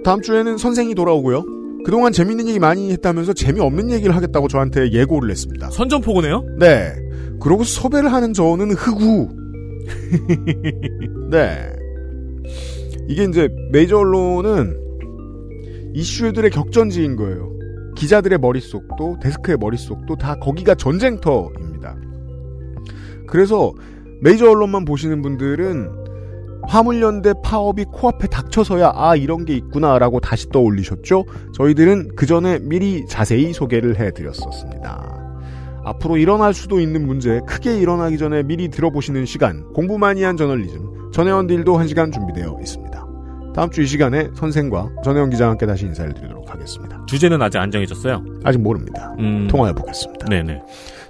다음 주에는 선생이 돌아오고요. 그동안 재밌는 얘기 많이 했다면서 재미없는 얘기를 하겠다고 저한테 예고를 했습니다. 선전포고네요? 네. 그러고 섭외를 하는 저는 흑우. 네. 이게 이제 메이저 언론은 이슈들의 격전지인 거예요. 기자들의 머릿속도 데스크의 머릿속도 다 거기가 전쟁터입니다. 그래서 메이저 언론만 보시는 분들은 화물연대 파업이 코앞에 닥쳐서야 아 이런 게 있구나라고 다시 떠올리셨죠? 저희들은 그 전에 미리 자세히 소개를 해드렸었습니다. 앞으로 일어날 수도 있는 문제 크게 일어나기 전에 미리 들어보시는 시간 공부 많이 한 저널리즘 전혜원 딜도 한 시간 준비되어 있습니다. 다음 주 이 시간에 선생과 전혜원 기자와 함께 다시 인사를 드리도록 하겠습니다. 주제는 아직 안 정해졌어요. 아직 모릅니다. 음. 통화해 보겠습니다. 네네.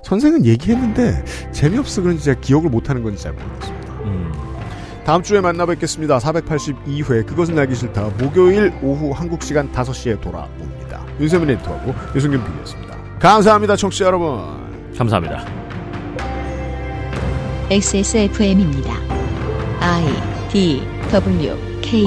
선생은 얘기했는데 재미없어 그런지 제가 기억을 못하는 건지 잘 모르겠습니다. 다음 주에 만나 뵙겠습니다. 482회 그것은 알기 싫다. 목요일 오후 한국 시간 5시에 돌아옵니다. 윤세민 에디터하고 유승균 PD였습니다. 감사합니다. 청취자 여러분. 감사합니다. XSFM입니다. I D W K